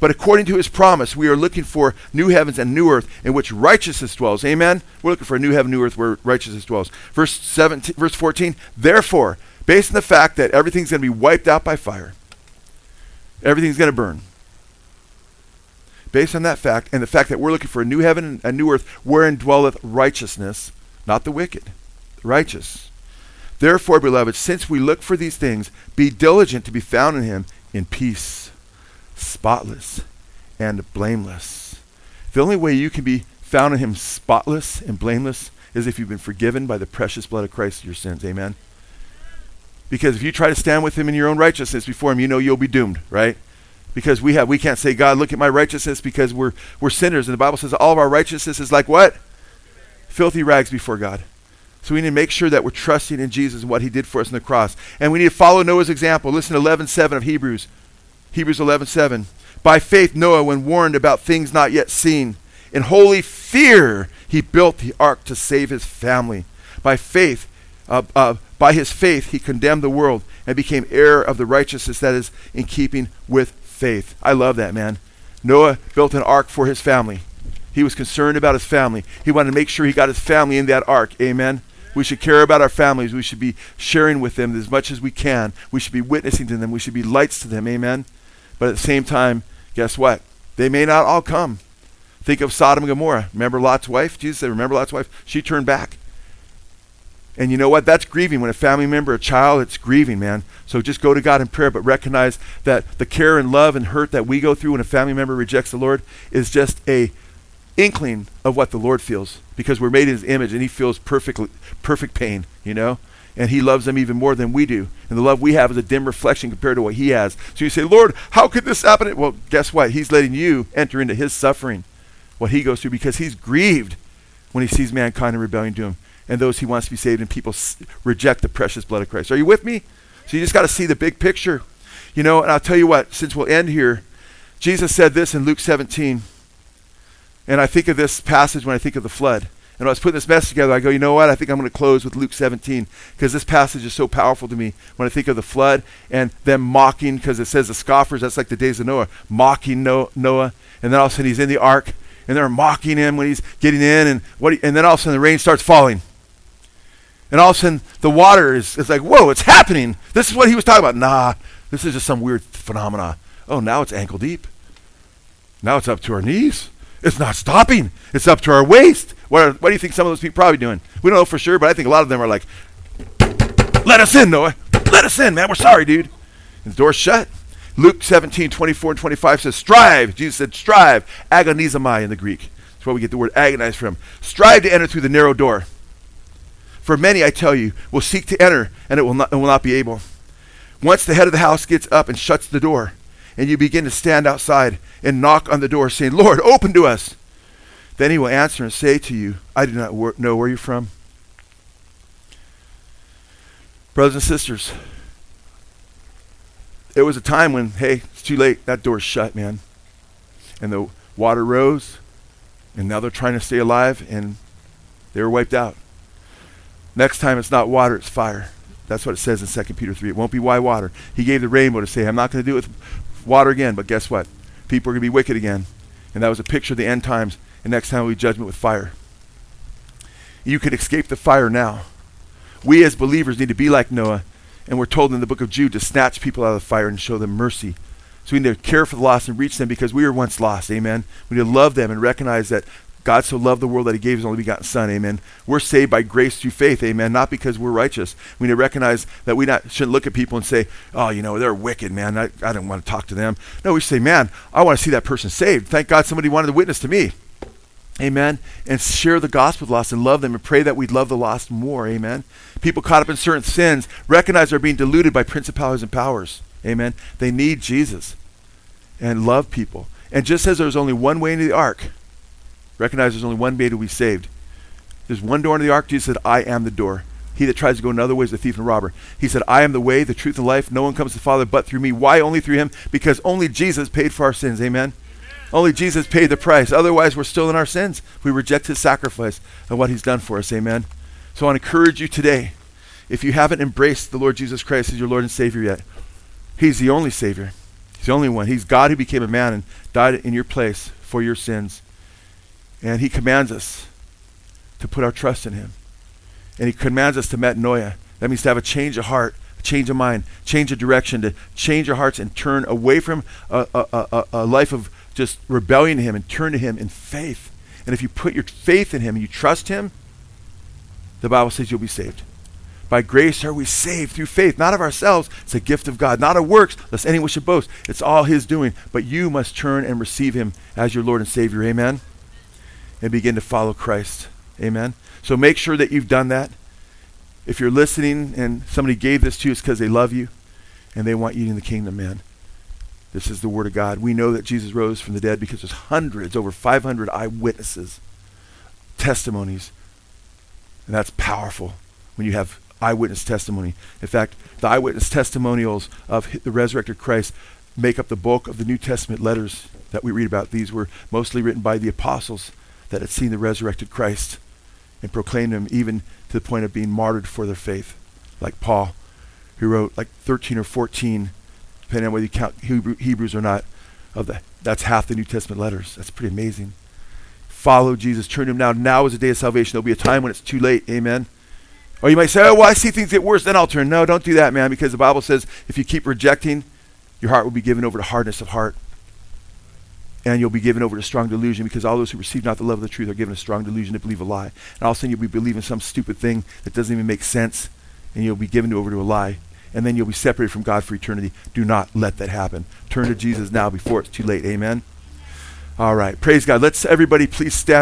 But according to his promise, we are looking for new heavens and new earth in which righteousness dwells. Amen? We're looking for a new heaven, new earth where righteousness dwells. Verse 17, verse 14, therefore, based on the fact that everything's going to be wiped out by fire, everything's going to burn based on that fact and the fact that we're looking for a new heaven and a new earth wherein dwelleth righteousness, not the wicked, righteous. Therefore, beloved, since we look for these things, be diligent to be found in him in peace, spotless, and blameless. The only way you can be found in him spotless and blameless is if you've been forgiven by the precious blood of Christ your sins. Amen. Because if you try to stand with him in your own righteousness before him, you know you'll be doomed, right? Because we have we can't say, God, look at my righteousness because we're we're sinners. And the Bible says all of our righteousness is like what? Filthy rags before God. So we need to make sure that we're trusting in Jesus and what he did for us on the cross. And we need to follow Noah's example. Listen to 11:7 of Hebrews. Hebrews 11:7. By faith Noah when warned about things not yet seen, in holy fear he built the ark to save his family. By faith uh, uh, by his faith he condemned the world and became heir of the righteousness that is in keeping with faith. I love that, man. Noah built an ark for his family. He was concerned about his family. He wanted to make sure he got his family in that ark. Amen. We should care about our families. We should be sharing with them as much as we can. We should be witnessing to them. We should be lights to them. Amen. But at the same time, guess what? They may not all come. Think of Sodom and Gomorrah. Remember Lot's wife? Jesus said, Remember Lot's wife? She turned back. And you know what? That's grieving. When a family member, a child, it's grieving, man. So just go to God in prayer, but recognize that the care and love and hurt that we go through when a family member rejects the Lord is just a inkling of what the Lord feels because we're made in his image and he feels perfect perfect pain, you know? And he loves them even more than we do. And the love we have is a dim reflection compared to what he has. So you say, Lord, how could this happen? Well, guess what? He's letting you enter into his suffering, what he goes through, because he's grieved when he sees mankind in rebellion to him and those he wants to be saved, and people s- reject the precious blood of Christ. Are you with me? So you just got to see the big picture. You know, and I'll tell you what, since we'll end here, Jesus said this in Luke 17. And I think of this passage when I think of the flood. And when I was putting this message together, I go, you know what? I think I'm going to close with Luke 17 because this passage is so powerful to me when I think of the flood and them mocking, because it says the scoffers, that's like the days of Noah, mocking Noah. And then all of a sudden he's in the ark and they're mocking him when he's getting in. And, what and then all of a sudden the rain starts falling. And all of a sudden, the water is, is like, whoa, it's happening. This is what he was talking about. Nah, this is just some weird phenomena. Oh, now it's ankle deep. Now it's up to our knees. It's not stopping. It's up to our waist. What, are, what do you think some of those people probably doing? We don't know for sure, but I think a lot of them are like, let us in, Noah. Let us in, man. We're sorry, dude. And the door's shut. Luke 17, 24 and 25 says, strive. Jesus said, strive. Agonizomai in the Greek. That's where we get the word agonize from. Strive to enter through the narrow door. For many, I tell you, will seek to enter, and it will not, it will not be able. Once the head of the house gets up and shuts the door, and you begin to stand outside and knock on the door, saying, Lord, open to us. Then he will answer and say to you, I do not wor- know where you're from. Brothers and sisters, there was a time when, hey, it's too late. That door's shut, man. And the water rose, and now they're trying to stay alive, and they were wiped out. Next time it's not water, it's fire. That's what it says in 2 Peter 3. It won't be why water. He gave the rainbow to say, I'm not going to do it with water again, but guess what? People are going to be wicked again. And that was a picture of the end times. And next time be judgment with fire. You could escape the fire now. We as believers need to be like Noah. And we're told in the book of Jude to snatch people out of the fire and show them mercy. So we need to care for the lost and reach them because we were once lost. Amen. We need to love them and recognize that God so loved the world that he gave his only begotten Son. Amen. We're saved by grace through faith. Amen. Not because we're righteous. We need to recognize that we not, shouldn't look at people and say, oh, you know, they're wicked, man. I, I don't want to talk to them. No, we say, man, I want to see that person saved. Thank God somebody wanted to witness to me. Amen. And share the gospel with the lost and love them and pray that we'd love the lost more. Amen. People caught up in certain sins recognize they're being deluded by principalities and powers. Amen. They need Jesus and love people. And just as there's only one way into the ark, Recognize there's only one way to be saved. There's one door into the ark. Jesus said, I am the door. He that tries to go another way is a thief and robber. He said, I am the way, the truth, and life. No one comes to the Father but through me. Why only through him? Because only Jesus paid for our sins. Amen? Amen. Only Jesus paid the price. Otherwise, we're still in our sins. We reject his sacrifice and what he's done for us. Amen? So I want to encourage you today, if you haven't embraced the Lord Jesus Christ as your Lord and Savior yet, he's the only Savior. He's the only one. He's God who became a man and died in your place for your sins. And he commands us to put our trust in him. And he commands us to metanoia. That means to have a change of heart, a change of mind, change of direction, to change our hearts and turn away from a, a, a, a life of just rebellion to him and turn to him in faith. And if you put your faith in him and you trust him, the Bible says you'll be saved. By grace are we saved through faith, not of ourselves. It's a gift of God, not of works, lest anyone should boast. It's all His doing. But you must turn and receive Him as your Lord and Savior. Amen. And begin to follow Christ. Amen. So make sure that you've done that. If you're listening and somebody gave this to you, it's because they love you and they want you in the kingdom, man. This is the Word of God. We know that Jesus rose from the dead because there's hundreds, over 500 eyewitnesses, testimonies. And that's powerful when you have eyewitness testimony. In fact, the eyewitness testimonials of the resurrected Christ make up the bulk of the New Testament letters that we read about. These were mostly written by the apostles that had seen the resurrected Christ and proclaimed him even to the point of being martyred for their faith, like Paul, who wrote like 13 or 14, depending on whether you count Hebrew, Hebrews or not, of the that's half the New Testament letters. That's pretty amazing. Follow Jesus, turn to him now. Now is the day of salvation. There'll be a time when it's too late. Amen. Or you might say, oh, well, I see things get worse, then I'll turn. No, don't do that, man, because the Bible says if you keep rejecting, your heart will be given over to hardness of heart. And you'll be given over to strong delusion because all those who receive not the love of the truth are given a strong delusion to believe a lie. And all of a sudden you'll be believing some stupid thing that doesn't even make sense, and you'll be given over to a lie. And then you'll be separated from God for eternity. Do not let that happen. Turn to Jesus now before it's too late. Amen. All right. Praise God. Let's everybody please stand.